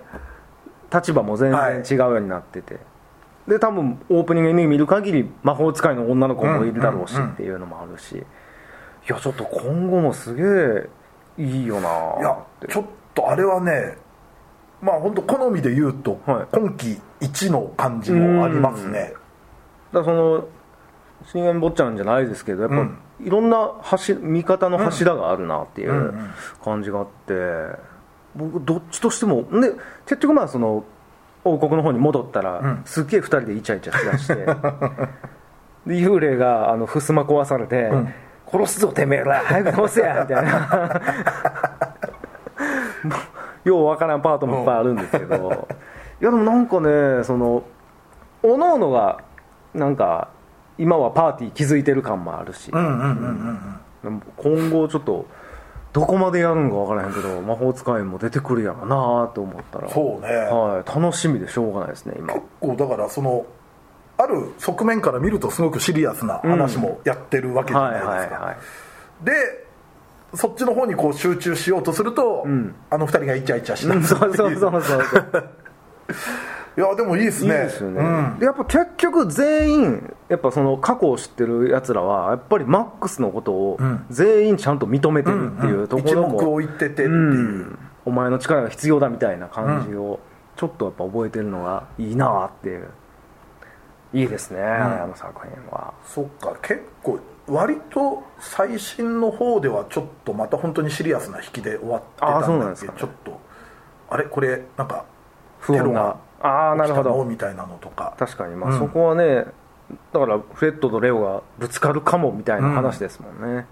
Speaker 3: 立場も全然違うようになってて、で多分オープニングに見る限り魔法使いの女の子もいるだろうし
Speaker 2: うんうんうん。
Speaker 3: っていうのもあるし、いやちょっと今後もすげえいいよない
Speaker 2: やちょっとあれはねまあ本当好みで言うと、
Speaker 3: はい。
Speaker 2: 今季一の感じもありますね。
Speaker 3: だからその深淵坊ちゃんじゃないですけどやっぱ、
Speaker 2: うん。
Speaker 3: いろんな柱味方の柱があるなってい
Speaker 2: う
Speaker 3: 感じがあって、僕どっちとしてもで結局まあその王国の方に戻ったら、
Speaker 2: うん。
Speaker 3: すっげえ2人でイチャイチャしだして で幽霊があの襖壊されて、
Speaker 2: ん
Speaker 3: 殺すぞてめえら。早く殺せやみたいな。ようわからんパートもいっぱいあるんですけど、いやでもなんかねそのおのおのがなんか今はパーティー気づいてる感もあるし、今後ちょっとどこまでやるんか分からへんけど魔法使いも出てくるやろなと思ったら。
Speaker 2: そうね、
Speaker 3: はい、楽しみでしょうがないですね今。
Speaker 2: 結構だからそのある側面から見るとすごくシリアスな話もやってるわけじゃない
Speaker 3: はい
Speaker 2: ですか、
Speaker 3: はいはい
Speaker 2: でそっちの方にこう集中しようとすると、
Speaker 3: ん。
Speaker 2: あの二人がイチャイチャしだ
Speaker 3: うん
Speaker 2: す
Speaker 3: そうそうそうそう。
Speaker 2: いやでもいいですね。
Speaker 3: いいですよね、
Speaker 2: うん。
Speaker 3: でやっぱ結局全員やっぱその過去を知ってるやつらはやっぱりマックスのことを
Speaker 2: ん。
Speaker 3: 全員ちゃんと認めてるっていうところも、
Speaker 2: 一目置いててっていう、
Speaker 3: うん。お前の力が必要だみたいな感じをちょっとやっぱ覚えてるのがいいなっていういいですね、あの作品は。
Speaker 2: そっか結構割と最新の方ではちょっとまた本当にシリアスな引きで終わってた
Speaker 3: ん
Speaker 2: だけ？どちょっと。あれ？これなんか
Speaker 3: 不穏な。ああなるほど。
Speaker 2: みたいなのとか。
Speaker 3: 確かに。まあ、
Speaker 2: うん。
Speaker 3: そこはねだからフレッドとレオがぶつかるかもみたいな話ですもんね、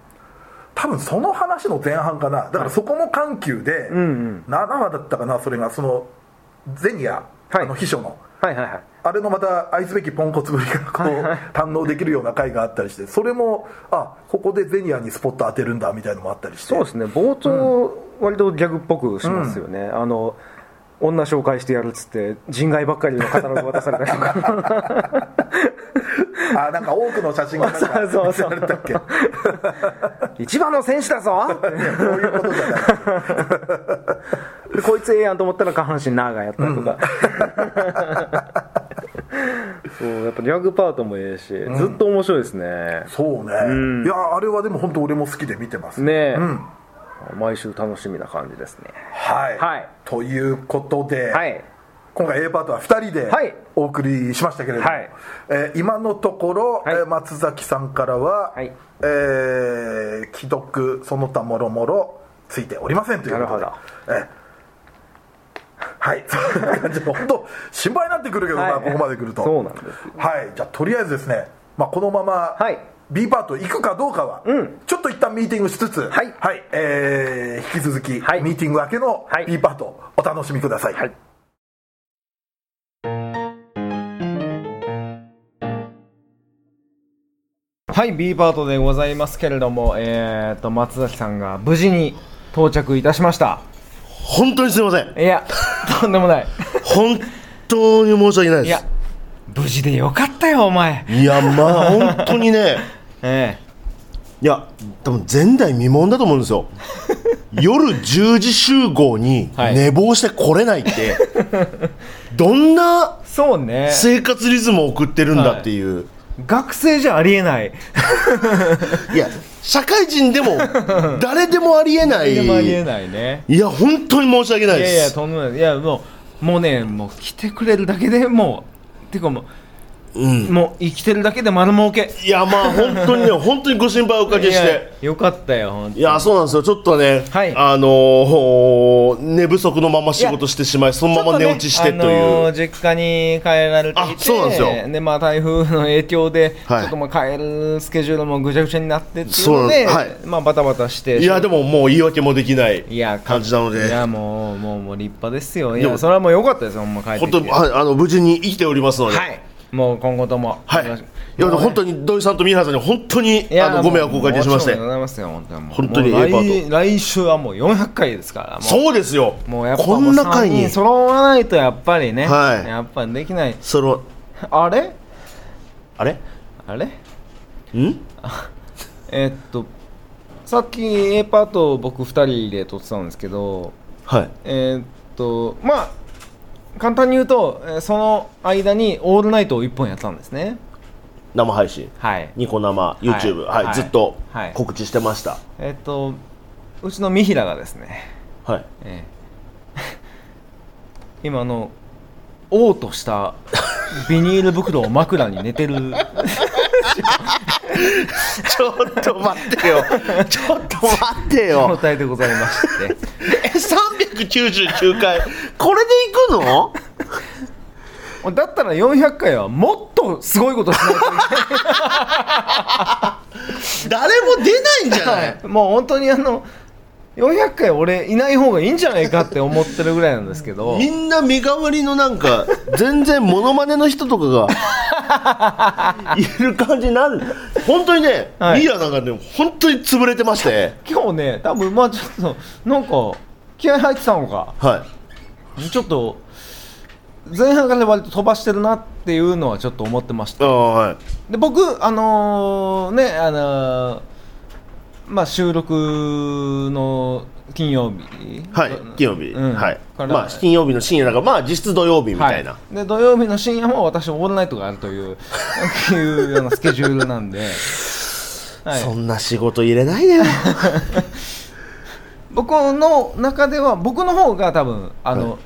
Speaker 2: 多分その話の前半かな。だからそこも緩急で、
Speaker 3: うんうん。
Speaker 2: 7話だったかなそれが。そのゼニア、
Speaker 3: はい。
Speaker 2: あの秘書の。
Speaker 3: はいはいはい
Speaker 2: あれのまた愛すべきポンコツぶりがこう堪能できるような回があったりしてそれもあここでゼニアにスポット当てるんだみたいのもあったりして。
Speaker 3: そうですね。冒頭、割とギャグっぽくしますよね、あの女紹介してやるっつって人外ばっかりのカタログ渡されたりとか。
Speaker 2: あなんか多くの写真が
Speaker 3: そうそうそう。
Speaker 2: 見せられたっけ？そう
Speaker 3: 一番の選手だぞ。
Speaker 2: いうことじゃない。
Speaker 3: でこいつええやんと思ったら下半身長やったとか、そうやっぱギャグパートもええし、ずっと面白いですね。
Speaker 2: そうね、いやあれはでも本当俺も好きで見てます。
Speaker 3: ねえ、
Speaker 2: うん。
Speaker 3: 毎週楽しみな感じですね。
Speaker 2: はい、
Speaker 3: はい。
Speaker 2: ということで、
Speaker 3: はい。
Speaker 2: 今回 A パートは2人で
Speaker 3: はい。
Speaker 2: お送りしましたけれども、
Speaker 3: はい。
Speaker 2: えー今のところ、
Speaker 3: はい。
Speaker 2: えー松崎さんからは、
Speaker 3: はい。
Speaker 2: えー既読その他もろもろついておりませんということで
Speaker 3: なる
Speaker 2: えーはい。そんな感じで本当心配になってくるけどな、
Speaker 3: はい。
Speaker 2: ここまで来ると。
Speaker 3: そうなんですよ。
Speaker 2: はい。じゃあとりあえずですね、まあ、このまま、
Speaker 3: はい。
Speaker 2: B パート行くかどうかは、
Speaker 3: うん。
Speaker 2: ちょっと一旦ミーティングしつつ、
Speaker 3: はい。
Speaker 2: えー引き続き、
Speaker 3: はい。
Speaker 2: ミーティング明けの
Speaker 3: はい。
Speaker 2: B パートお楽しみください、
Speaker 3: はい。はい B パートでございますけれどもえー、と松崎さんが無事に到着いたしました
Speaker 1: 本当にすいません。
Speaker 3: いやとんでもない。
Speaker 1: 本当に申し訳ないで
Speaker 3: いや無事でよかったよお前。
Speaker 1: すいやまあ本当にね。
Speaker 3: え
Speaker 1: いや多分前代未聞だと思うんですよ。夜10時集合に
Speaker 3: はい。
Speaker 1: 寝坊して来れないって、どんな
Speaker 3: えそうね。
Speaker 1: 生活リズムを送ってるんだっていう、
Speaker 3: 学生じゃありえない。
Speaker 1: い、や社会人でも 誰でもありえない。
Speaker 3: でもありえないね。
Speaker 1: いや本当に申し訳ない
Speaker 3: いやいや
Speaker 1: です
Speaker 3: とんでもない。いやもうもうねもう来てくれるだけでもうてかも
Speaker 1: う
Speaker 3: もう生きてるだけで丸儲け。
Speaker 1: いやまあ本当にね 本当にご心配おかけして。
Speaker 3: よかったよ本当
Speaker 1: いやそうなんですよ。ちょっとね、
Speaker 3: はい。
Speaker 1: あのー寝不足のまま仕事してしまいそのまま寝落ちしてという、
Speaker 3: ちょっねあのー実家に帰られていて
Speaker 1: あそうなんですよ。
Speaker 3: でまあ台風の影響で、
Speaker 1: はい。
Speaker 3: ちょっともう帰るスケジュールもぐちゃぐちゃになってっていう
Speaker 1: そう
Speaker 3: ので、
Speaker 1: なんはい。
Speaker 3: まあバタバタして
Speaker 1: いやでももう言い訳もできない感じなので。
Speaker 3: いやもうもうもう立派ですよ。い
Speaker 1: でも
Speaker 3: やそれはもう良かったですよほんま帰ってて。
Speaker 1: 当にはいあの無事に生きておりますので、
Speaker 3: はいもう今後とも。
Speaker 1: はい、いや本当に土井さんと宮原さんに本当にあのご迷惑をおかけしまして。
Speaker 3: 本当に来
Speaker 1: ー
Speaker 3: 来週はもう400回ですから
Speaker 1: そうですよ。
Speaker 3: もうやっぱ
Speaker 1: こんな回に。
Speaker 3: 揃わないとやっぱりね、
Speaker 1: はい。
Speaker 3: やっぱりできない。
Speaker 1: その
Speaker 3: あれ？
Speaker 1: あれ？
Speaker 3: あれ？
Speaker 1: ん？
Speaker 3: えーっとさっき A パートを僕2人で撮ってたんですけど
Speaker 1: はい。
Speaker 3: えーっとまあ簡単に言うとえーその間にオールナイトを1本やったんですね。
Speaker 1: 生配信？
Speaker 3: はい。
Speaker 1: ニコ生？YouTube はい、
Speaker 3: はい。
Speaker 1: ずっと
Speaker 3: はい。
Speaker 1: 告知してました。
Speaker 3: えーっとうちの三平がですね。
Speaker 1: はい。
Speaker 3: ええ 今あの嘔吐したビニール袋を枕に寝てる
Speaker 1: ちょっと待ってよ。ちょっと待って
Speaker 3: 状
Speaker 1: よ
Speaker 3: 態でございまして。
Speaker 1: え399回。これで行くの？
Speaker 3: だったら400回はもっとすごいことしないとい
Speaker 1: 誰も出ないんじゃ
Speaker 3: け
Speaker 1: な
Speaker 3: ないい。もう本当にあの400回俺いない方がいいんじゃないかって思ってるぐらいなんですけど。
Speaker 1: みんな身代わりのなんか全然モノマネの人とかが いる感じになる本当にね、
Speaker 3: はい。
Speaker 1: ミラなんかね本当に潰れてまして。
Speaker 3: 今日ね多分まあちょっとなんか気合入ってたのか。
Speaker 1: はい。
Speaker 3: ちょっと前半から割と飛ばしてるなっていうのはちょっと思ってました。
Speaker 1: はい。
Speaker 3: で僕あのねあのーまあ収録の金曜日。
Speaker 1: はい金曜日、
Speaker 3: うん。
Speaker 1: はい。まあ金曜日の深夜だからまあ実質土曜日みたいな、
Speaker 3: はい、で土曜日の深夜も私オールナイトがあるという いうようなスケジュールなんで、はい、
Speaker 1: そんな仕事入れないでよ。
Speaker 3: 僕の中では僕の方が多分あの、
Speaker 1: は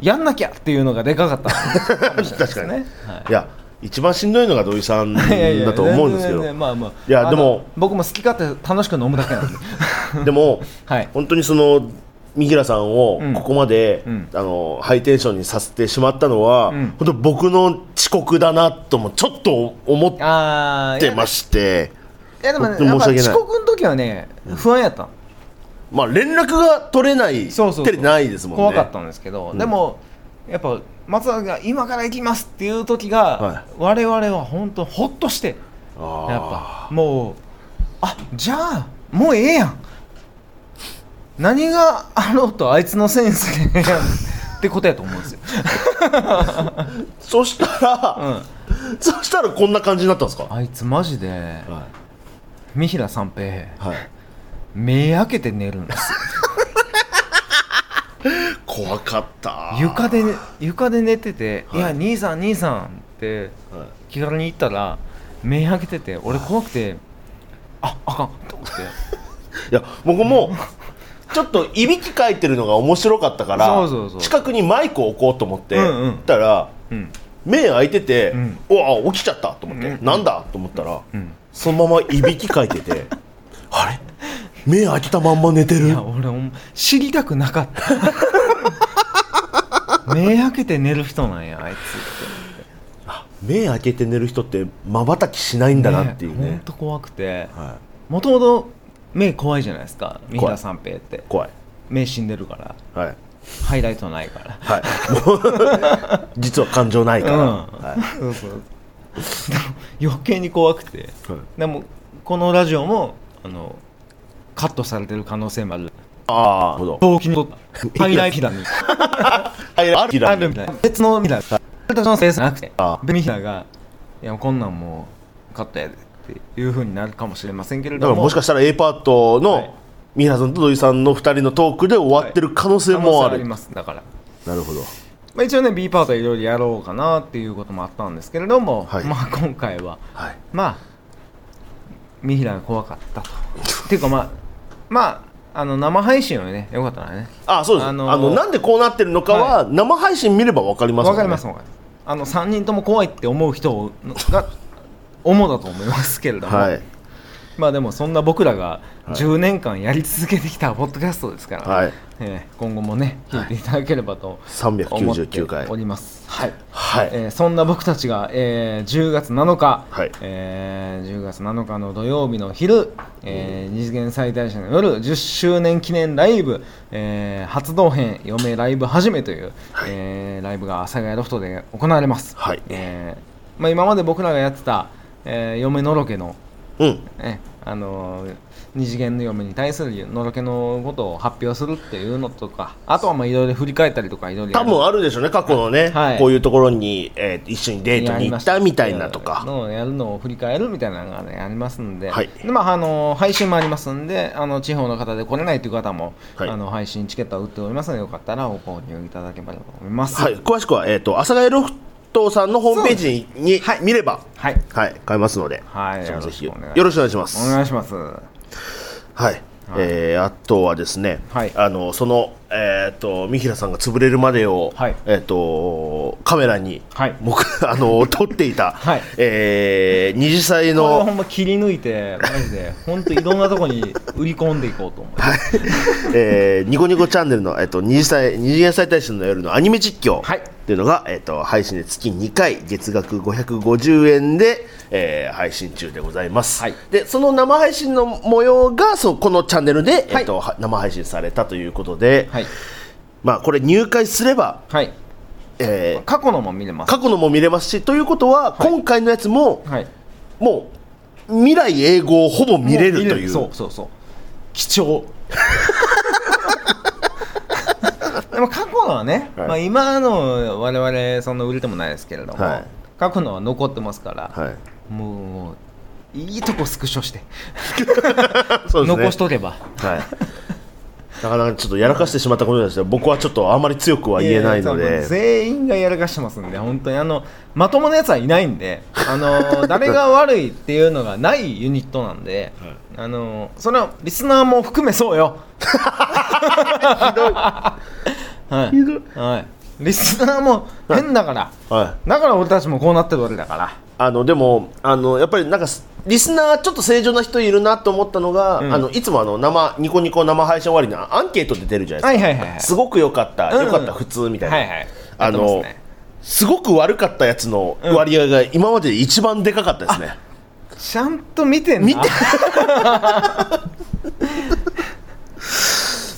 Speaker 3: やんなきゃっていうのがでかかった。かもしれないです
Speaker 1: 確かに
Speaker 3: ね、
Speaker 1: いや一番しんどいのが土井さん だと思うんですけど。
Speaker 3: 全然まあまあ。
Speaker 1: いやでも
Speaker 3: 僕も好き勝手楽しく飲むだけなんで。
Speaker 1: でも
Speaker 3: はい。
Speaker 1: 本当にその三平さんを
Speaker 3: うん。
Speaker 1: ここまで、
Speaker 3: うん。
Speaker 1: あのハイテンションにさせてしまったのは、
Speaker 3: うん。
Speaker 1: 本当僕の遅刻だなともちょっと思ってまして。
Speaker 3: いやでもね
Speaker 1: 申し訳ない。
Speaker 3: 遅刻の時はね不安やった。の
Speaker 1: まあ連絡が取れない
Speaker 3: そうそうそう。
Speaker 1: テレないですもんね。
Speaker 3: 怖かったんですけど、でもやっぱ松坂が今から行きますっていう時が、
Speaker 1: はい。
Speaker 3: 我々は本当ほっとしてやっぱもうあじゃあもうええやん。何があろうとあいつのセンスでってことやと思うんですよ、
Speaker 1: そしたら、
Speaker 3: うん、
Speaker 1: そしたらこんな感じになったんですか？
Speaker 3: あいつマジで
Speaker 1: は
Speaker 3: 三平三平
Speaker 1: い、はい、
Speaker 3: 目開けて寝るんですよ
Speaker 1: 怖かった。
Speaker 3: 床で床で寝てて「
Speaker 1: はい。
Speaker 3: い、や兄さん兄さん」って
Speaker 1: はい。
Speaker 3: 気軽に言ったら目開けてて俺怖くてああかんと思って。
Speaker 1: いや僕もちょっといびきかいてるのが面白かったから近くにマイクを置こうと思って、
Speaker 3: うんうん。
Speaker 1: たら
Speaker 3: うん。
Speaker 1: 目開いてて、
Speaker 3: うん。
Speaker 1: うわ起きちゃったと思って、
Speaker 3: うん。
Speaker 1: なんだと思ったら、
Speaker 3: うん。
Speaker 1: そのままいびきかいてて あれ？目開いてたまんま寝てる。
Speaker 3: いや俺知りたくなかった。目開けて寝る人なんやあいつって
Speaker 1: 目開けて寝る人ってまばたきしないんだなっていうね。
Speaker 3: ほんと怖くて。
Speaker 1: は
Speaker 3: もともと目怖いじゃないですか。三
Speaker 1: 怖い
Speaker 3: 平三平って。
Speaker 1: い、怖い。
Speaker 3: 目死んでるから。
Speaker 1: はい。
Speaker 3: ハイライトないから。
Speaker 1: はい。もう 実は感情ないから、
Speaker 3: うん。
Speaker 1: はい。
Speaker 3: そうそう。でも余計に怖くて。
Speaker 1: はい。
Speaker 3: でもこのラジオもあのカットされてる可能性もある。
Speaker 1: ああなるほど。
Speaker 3: 動機の ハイライトだに
Speaker 1: はいある
Speaker 3: あるみたいな。別のミラー私のセー。スなくて
Speaker 1: あ
Speaker 3: ベニヒラが「いやこんなんもうカットやで」っていうふうになるかもしれませんけれ
Speaker 1: だから
Speaker 3: ども
Speaker 1: もしかしたら A パート
Speaker 3: は
Speaker 1: の
Speaker 3: い。
Speaker 1: 三原さんと土井さんの2人のトークで終わってる可能性もある、
Speaker 3: 可能性ります。だから、
Speaker 1: なるほど。
Speaker 3: まあ、一応ね B パートいろいろやろうかなっていうこともあったんですけれども、
Speaker 1: はい。
Speaker 3: まあ今回は
Speaker 1: はい。
Speaker 3: まあ三平が怖かったと。っていうかまあまああの生配信はねよかったらね。
Speaker 1: あそうです。あ
Speaker 3: あ
Speaker 1: の,、
Speaker 3: のー
Speaker 1: なんでこうなってるのかは、生配信見れば分かります
Speaker 3: わかりますわかりますあの3人とも怖いって思う人が主だと思いますけれども、
Speaker 1: はい
Speaker 3: まあでもそんな僕らが
Speaker 1: はい。
Speaker 3: 10年間やり続けてきたポッドキャストですから、
Speaker 1: はい。
Speaker 3: えー今後もね聞いていただければと思って
Speaker 1: 399回
Speaker 3: おります。はい、
Speaker 1: はい、
Speaker 3: えーそんな僕たちが、えー10月7日、
Speaker 1: はい。
Speaker 3: えー10月7日の土曜日の昼、えー二次元最大者の夜10周年記念ライブ、えー発動編嫁ライブはじめという、えーライブが阿佐ヶ谷ロフトで行われます、
Speaker 1: はい。
Speaker 3: えーまあ、今まで僕らがやってた、えー嫁のろけの
Speaker 1: うん。
Speaker 3: ねあのー二次元の嫁に対するのろけのことを発表するっていうのとかあとはまあいろいろ振り返ったりとかいろいろ
Speaker 1: 多分あるでしょうね過去のね、
Speaker 3: はい。
Speaker 1: こういうところに、えー一緒にデートに行ったみたいなとか。
Speaker 3: のをやるのを振り返るみたいなのが、ね、ありますんで,、
Speaker 1: はい。
Speaker 3: でまあ、あの配信もありますんであの地方の方で来れないという方も、
Speaker 1: はい。
Speaker 3: あの配信チケットは売っておりますのでよかったらご購入いただければと思います。
Speaker 1: はい、詳しくは、えー、と阿佐ヶ谷ロフトさんのホームページに
Speaker 3: はい。
Speaker 1: 見れば、
Speaker 3: はい。
Speaker 1: はい、買えますので、
Speaker 3: はい。
Speaker 1: ぜひよ
Speaker 3: よろ
Speaker 1: ろ
Speaker 3: しくお願い
Speaker 1: します。
Speaker 3: お願いします。
Speaker 1: はい、えーあとはですね、
Speaker 3: はい。
Speaker 1: あのその、えー、と三平さんが潰れるまでを、
Speaker 3: はい。
Speaker 1: えー、とカメラに、
Speaker 3: はい。
Speaker 1: 僕あの撮っていた、
Speaker 3: はい。
Speaker 1: えー二次祭
Speaker 3: これをほ
Speaker 1: の
Speaker 3: んま切り抜いてマジで本当いろんなところに売り込んでいこうと思う。
Speaker 1: えーニコニコチャンネルの、えっと二次祭二次元祭大使の夜のアニメ実況。
Speaker 3: はい
Speaker 1: っていうのが、えっと配信で月2回月額550円で、えー配信中でございます、
Speaker 3: はい。
Speaker 1: でその生配信の模様がそうこのチャンネルで、
Speaker 3: はい。
Speaker 1: えっとは生配信されたということで、
Speaker 3: はい。
Speaker 1: まあこれ入会すれば、
Speaker 3: はい。
Speaker 1: えー
Speaker 3: 過去のも見れます。
Speaker 1: 過去のも見れますしということは、今回のやつも
Speaker 3: はい。
Speaker 1: もう未来永劫ほぼ見れるという。
Speaker 3: そうそうそう。貴重 でも過去のはね、
Speaker 1: はい。
Speaker 3: まあ、今の我々そんな売れてもないですけれども、
Speaker 1: はい。
Speaker 3: 過去のは残ってますから、
Speaker 1: はい。
Speaker 3: もういいとこスクショして、
Speaker 1: そうね。
Speaker 3: 残しとけば。
Speaker 1: はい。なかなかちょっとやらかしてしまったことですけど僕はちょっとあまり強くは言えないので。
Speaker 3: 全員がやらかしてますんで本当に。あのまともなやつはいないんであの 誰が悪いっていうのがないユニットなんで、あのそれはリスナーも含めそうよ。はい
Speaker 1: ひどい
Speaker 3: はい、リスナーも変だから、
Speaker 1: はい。
Speaker 3: だから俺たちもこうなってるわけだから。
Speaker 1: あのでもあのやっぱりなんかリスナーちょっと正常な人いるなと思ったのが、
Speaker 3: うん。
Speaker 1: あのいつもあの生ニコニコ生配信終わりにアンケートで出るじゃないですか、
Speaker 3: はいはいはいはい。
Speaker 1: すごく良かった。
Speaker 3: うん。
Speaker 1: 良かった普通みたいな、
Speaker 3: はいはい。
Speaker 1: あ
Speaker 3: やってます
Speaker 1: の
Speaker 3: ね。
Speaker 1: すごく悪かったやつの割合が今までで一番でかかったですね、
Speaker 3: ちゃんと見てんな
Speaker 1: 見て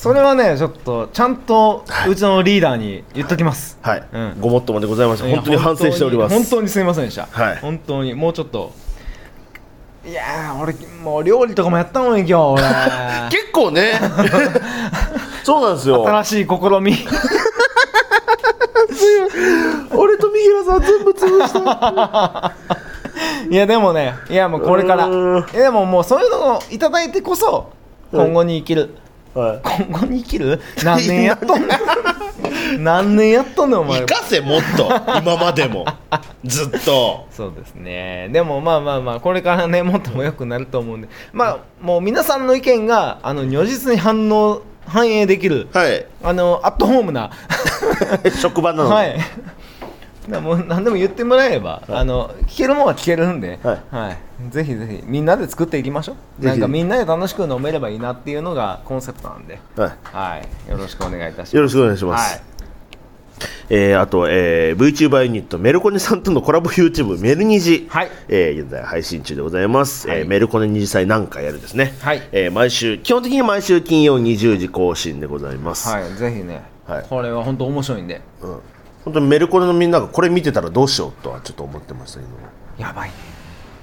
Speaker 3: それはねちょっとちゃんとうちのリーダーに言っときます。
Speaker 1: はい、
Speaker 3: うん。
Speaker 1: ごもっともでございました。本当に反省しております。
Speaker 3: 本当にすみませんでした、
Speaker 1: はい。
Speaker 3: 本当にもうちょっと。いやー俺もう料理とかもやったのに今日俺。
Speaker 1: 結構ね。そうなんですよ。
Speaker 3: 新しい試み。
Speaker 1: 俺と三平さん全部潰した。
Speaker 3: いやでもねいやもうこれから。でももうそういうのをいただいてこそ今後に生きる、
Speaker 1: はい
Speaker 3: 今後に生きる？何年やっとんねん 何年やっとんねんお前。
Speaker 1: 生かせもっと。今までも。ずっと。
Speaker 3: そうですね。でもまあまあまあこれからねもっとも良くなると思うんで。まあもう皆さんの意見があの如実に反応反映できる。
Speaker 1: はい。
Speaker 3: あのアットホームな。
Speaker 1: 職場なので、
Speaker 3: はいだからもう何でも言ってもらえれば、あの聞けるものは聞けるんで、
Speaker 1: はい。
Speaker 3: ぜひぜひみんなで作っていきましょう。なんかみんなで楽しく飲めればいいなっていうのがコンセプトなんで、
Speaker 1: は
Speaker 3: はい、よろしくお願いいたします。
Speaker 1: い、よろしくお願いします、
Speaker 3: はい。
Speaker 1: えーあと、えー、VTuber ユニットメルコネさんとのコラボ YouTube メルニジ、
Speaker 3: はい。
Speaker 1: えー現在配信中でございます、
Speaker 3: はい。
Speaker 1: えーメルコネ二次祭何回やるですね、
Speaker 3: はい。
Speaker 1: えー毎週基本的に毎週金曜20時更新でございます、
Speaker 3: はい、ぜひね、
Speaker 1: はい。
Speaker 3: これは本当面白いんで。
Speaker 1: うん、本当にメルコネのみんながこれ見てたらどうしようとはちょっと思ってましたけど。
Speaker 3: やばいね。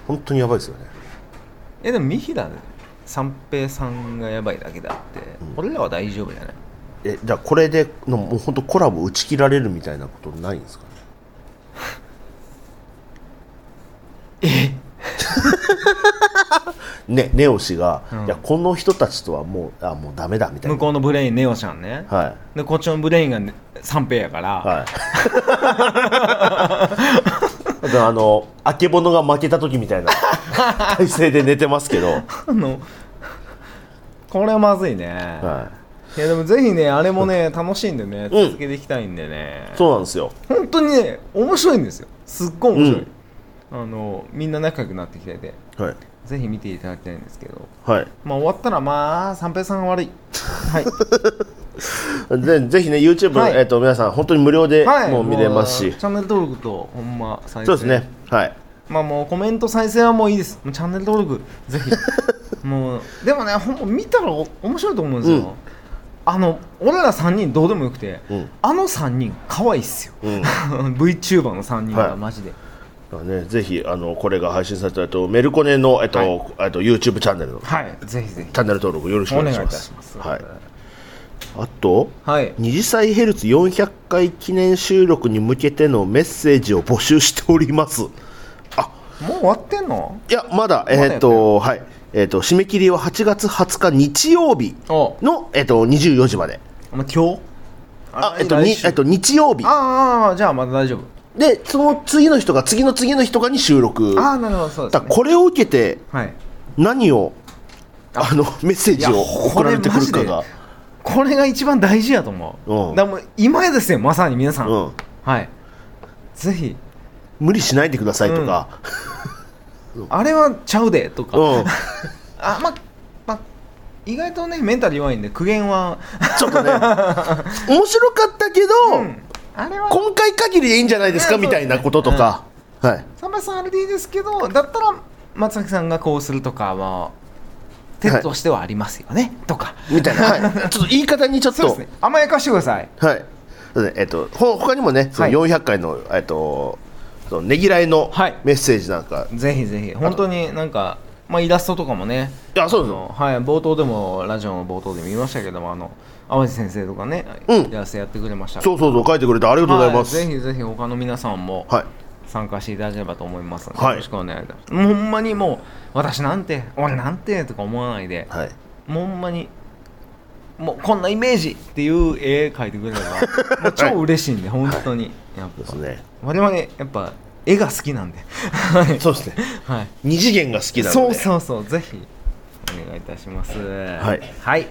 Speaker 1: 本当にやばいですよね。
Speaker 3: えでも三平三平さんがやばいだけであって、俺らは大丈夫じゃない？
Speaker 1: えじゃあこれでのもう本当コラボ打ち切られるみたいなことないんですか え ねネオ氏が、
Speaker 3: うん。
Speaker 1: いやこの人たちとはもうあもうダメだみたいな。
Speaker 3: 向こうのブレインネオちゃんね、
Speaker 1: はい。
Speaker 3: でこっちのブレインが、ね、三平やから、
Speaker 1: はい。だからあのあけぼのが負けた時みたいな。体勢で寝てますけど、は
Speaker 3: あのこれはまずいね、
Speaker 1: い、
Speaker 3: い、やでもぜひねあれもね楽しいんでね続けていきたいんでね、
Speaker 1: そうなんですよ。
Speaker 3: 本当にね面白いんですよ。すっごい面白い、
Speaker 1: うん
Speaker 3: あのみんな仲良くなってきてて
Speaker 1: はい。
Speaker 3: ぜひ見ていただきたいんですけど。
Speaker 1: はい。
Speaker 3: まあ終わったらまあ三平さんが悪い。はい。
Speaker 1: でぜひね YouTube、
Speaker 3: はい。
Speaker 1: えっと皆さん本当に無料で
Speaker 3: はい。
Speaker 1: もう見れますし、
Speaker 3: もうチャンネル登録とほんま再生。
Speaker 1: そうですね。はい。
Speaker 3: まあもうコメント再生はもういいです。もうチャンネル登録ぜひ。もうでもねほんま見たらお面白いと思うんですよ、
Speaker 1: うん。
Speaker 3: あの俺ら3人どうでもよくて、
Speaker 1: うん。
Speaker 3: あの3人可愛いっすよ、
Speaker 1: うん。
Speaker 3: VTuber の3人
Speaker 1: はい。
Speaker 3: がマジで、
Speaker 1: だからね、ぜひあのこれが配信されたとメルコネの、えっと
Speaker 3: はい。
Speaker 1: えっと YouTube チャンネルの
Speaker 3: はいぜひぜひ。
Speaker 1: チャンネル登録よろしくお
Speaker 3: お願い
Speaker 1: します。
Speaker 3: たします。
Speaker 1: はい、あと
Speaker 3: はい。
Speaker 1: 二次祭ヘルツ400回記念収録に向けてのメッセージを募集しております。あ。
Speaker 3: もう終わってんの？
Speaker 1: いやまだ
Speaker 3: まだやっ
Speaker 1: とはい。えっと締め切りは8月20日日曜日
Speaker 3: お。
Speaker 1: のえっと24時まで。
Speaker 3: お前今日？
Speaker 1: あえっとにえっと日曜日。
Speaker 3: ああじゃあまだ大丈夫
Speaker 1: でその次の人が次の次の人がに収録。
Speaker 3: ああなるほどそうです、ね、
Speaker 1: だこれを受けて
Speaker 3: はい。
Speaker 1: 何をあのメッセージを送られてくるかが。
Speaker 3: これが一番大事やと思う、
Speaker 1: うん。
Speaker 3: だもう今ですよまさに皆さん、
Speaker 1: うん。
Speaker 3: はい。ぜひ。
Speaker 1: 無理しないでくださいとか、
Speaker 3: あれはちゃうでとか、
Speaker 1: うん。
Speaker 3: あままあ意外とねメンタル弱いんで苦言は、
Speaker 1: ちょっとね。面白かったけど、
Speaker 3: うんあれは
Speaker 1: 今回限りでいいんじゃないですか？みたいなこととか、はい。
Speaker 3: サンバさんあれでいいですけどだったら松崎さんがこうするとかは手としてはありますよね、とか。
Speaker 1: みたいな、はい、ちょっと言い方にちょっと。
Speaker 3: ね。甘やかしてください。
Speaker 1: はい。えっとほ他にもね、その
Speaker 3: はい。
Speaker 1: 400回のえっとそのねぎらいの
Speaker 3: はい。
Speaker 1: メッセージなんか、
Speaker 3: ぜひぜひ。本当になんかまあイラストとかもね。
Speaker 1: い、やそうです。
Speaker 3: はい。冒頭でもラジオの冒頭で見ましたけどもあの淡路先生とかね、
Speaker 1: うん。
Speaker 3: イラストやってくれました。
Speaker 1: そうそうそう書いてくれてありがとうございます、
Speaker 3: はいぜひぜひ他の皆さんも
Speaker 1: はい。
Speaker 3: 参加していただければと思いますので、
Speaker 1: はい。
Speaker 3: よろしくお願いいたします。ほんまにもう私なんて俺なんてとか思わないで、
Speaker 1: はい。
Speaker 3: もうほんまにもうこんなイメージっていう絵描いてくれれば もう超嬉しいんで本当に。やっぱ。
Speaker 1: ですね。
Speaker 3: 我々やっぱ絵が好きなんで。はい。
Speaker 1: そうですね。
Speaker 3: はい。
Speaker 1: 二次元が好きなので。
Speaker 3: そうそうそう。ぜひお願いいたします。はい。はい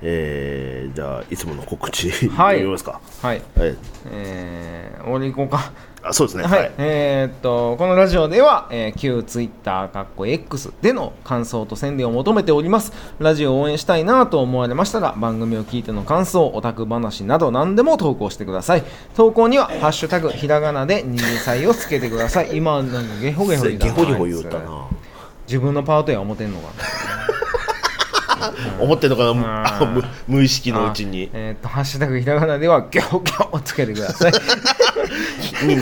Speaker 1: えー、じゃあいつもの告知
Speaker 3: はい。
Speaker 1: 読みますか？
Speaker 3: はい。
Speaker 1: はい。
Speaker 3: えー、俺行こうか。
Speaker 1: あそうですね。
Speaker 3: はい、えーっとこのラジオでは、えー旧 Twitter かっこ X での感想と宣伝を求めております。ラジオを応援したいなと思われましたら番組を聞いての感想オタク話など何でも投稿してください。投稿には「ハッシュタグひらがな」で二次祭をつけてください。今なんかゲホゲホ言うたな
Speaker 1: ゲホゲホ言うたな。
Speaker 3: 自分のパートや思ってんのか
Speaker 1: 思ってんのかな？無無意識
Speaker 3: な
Speaker 1: のうちに。
Speaker 3: あえーっとハッシュタグひらがなではゲホゲホをつけてください。
Speaker 1: に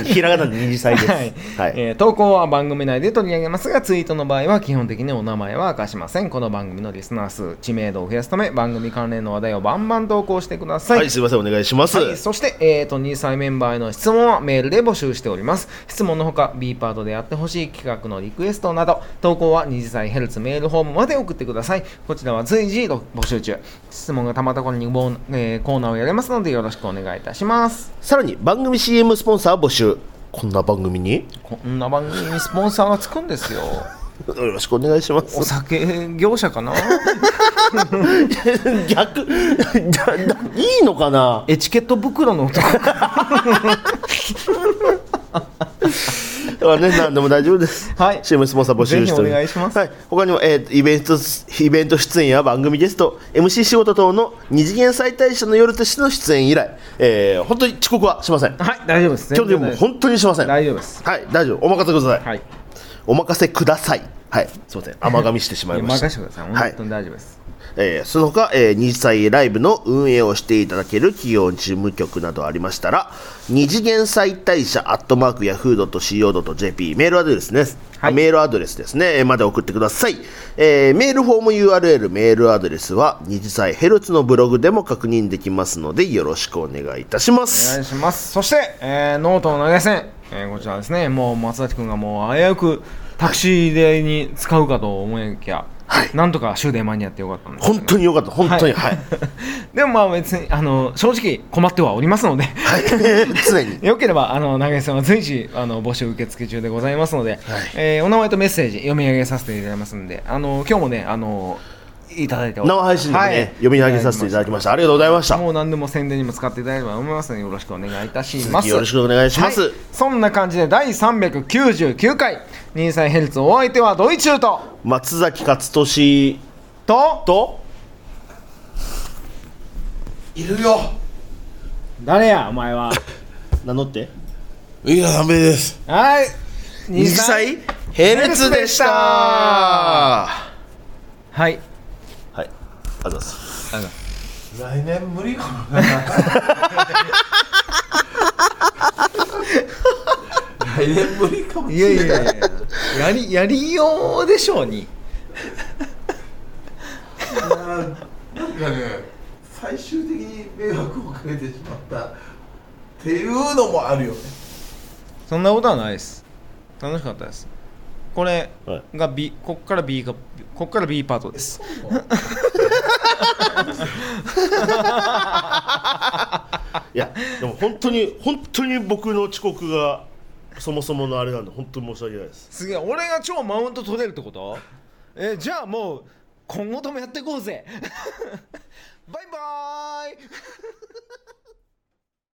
Speaker 1: ひらがなで二次祭です。
Speaker 3: はい。
Speaker 1: はい。
Speaker 3: えー投稿は番組内で取り上げますがツイートの場合は基本的にお名前は明かしません。この番組のリスナー数知名度を増やすため番組関連の話題をバンバン投稿してください、
Speaker 1: はいすいません。お願いします。
Speaker 3: はい、そして、えー、と2歳メンバーへの質問はメールで募集しております。質問のほか B パートでやってほしい企画のリクエストなど投稿は2次歳ヘルツメールフォームまで送ってください。こちらは随時募集中。質問がたまった頃にえーコーナーをやれますのでよろしくお願いいたします。
Speaker 1: さらに番組 CM スポンサー募集こんな番組に？
Speaker 3: こんな番組にスポンサーがつくんですよ。
Speaker 1: よろしくお願いします。
Speaker 3: お酒業者かな？
Speaker 1: 逆 いいのかな？
Speaker 3: エチケット袋の男
Speaker 1: だからね何でも大丈夫です。
Speaker 3: はい。
Speaker 1: CM スポンサー募集しており
Speaker 3: ます。
Speaker 1: はい、他にも、えーイベントイベント出演や番組ゲスト MC 仕事等の二次元再大社の夜としての出演以来、えー本当に遅刻はしません。
Speaker 3: はい大丈夫です。
Speaker 1: 今日でも本当にしません。はい
Speaker 3: 大丈夫です。
Speaker 1: 大丈夫。お任せください、
Speaker 3: はい。
Speaker 1: お任せください。はい。すいません。甘噛みしてしまいました。
Speaker 3: 任せてください。
Speaker 1: はい。
Speaker 3: 本当に大丈夫です、
Speaker 1: えーその他、えー二次祭ライブの運営をしていただける企業事務局などありましたら二次元再大社アットマークヤフー .co.jp メールアドレスです、
Speaker 3: はい。
Speaker 1: メールアドレスですね。えーまで送ってください、えーメールフォーム URL メールアドレスは二次祭ヘルツのブログでも確認できますのでよろしくお願いいたしま
Speaker 3: お願
Speaker 1: す
Speaker 3: いします。そして、えーノートの投げ銭、えーこちらですね。もう松崎君がもう危うくタクシー代に使うかと思いきや、なんとか終電間に合ってよかったんですけど
Speaker 1: 本当によかった。本当にはい、
Speaker 3: でもまあ別にあの正直困ってはおりますので。
Speaker 1: はい、常に。
Speaker 3: よければあの投げ銭は随時あの募集受付中でございますので、えーお名前とメッセージ読み上げさせていただきますので。あの今日もねあのいただいて
Speaker 1: 生配信でもね、
Speaker 3: はい。
Speaker 1: 読み上げさせていただきました。ありがとうございました。
Speaker 3: もう何でも宣伝にも使っていただければと思います。のでよろしくお願いいたします。
Speaker 1: よろしくお願いします。
Speaker 3: はい。そんな感じで第399回2歳ヘルツお相手はドイチューと
Speaker 1: 松崎勝利
Speaker 3: と
Speaker 1: と
Speaker 2: いるよ。
Speaker 3: 誰やお前は？
Speaker 1: 名乗って。
Speaker 2: いやダメです。
Speaker 3: はい。
Speaker 1: 二次祭ヘルツでした。
Speaker 3: はい
Speaker 1: りがとうござす。
Speaker 3: あの
Speaker 2: 来年無理かもな。来年無理かも。
Speaker 3: いやいやいや。やりやりようでしょうに。
Speaker 2: なんかね最終的に迷惑をかけてしまったっていうのもあるよね。
Speaker 3: そんなことはないです。楽しかったですこれ
Speaker 1: はい。
Speaker 3: が B こっから B がこっから B パートです。
Speaker 1: いやでも本当に本当に僕の遅刻がそもそものあれなんで本当に申し訳ないです。
Speaker 3: すげえ俺が超マウント取れるってこと？えじゃあもう今後ともやっていこうぜ。バイバーイ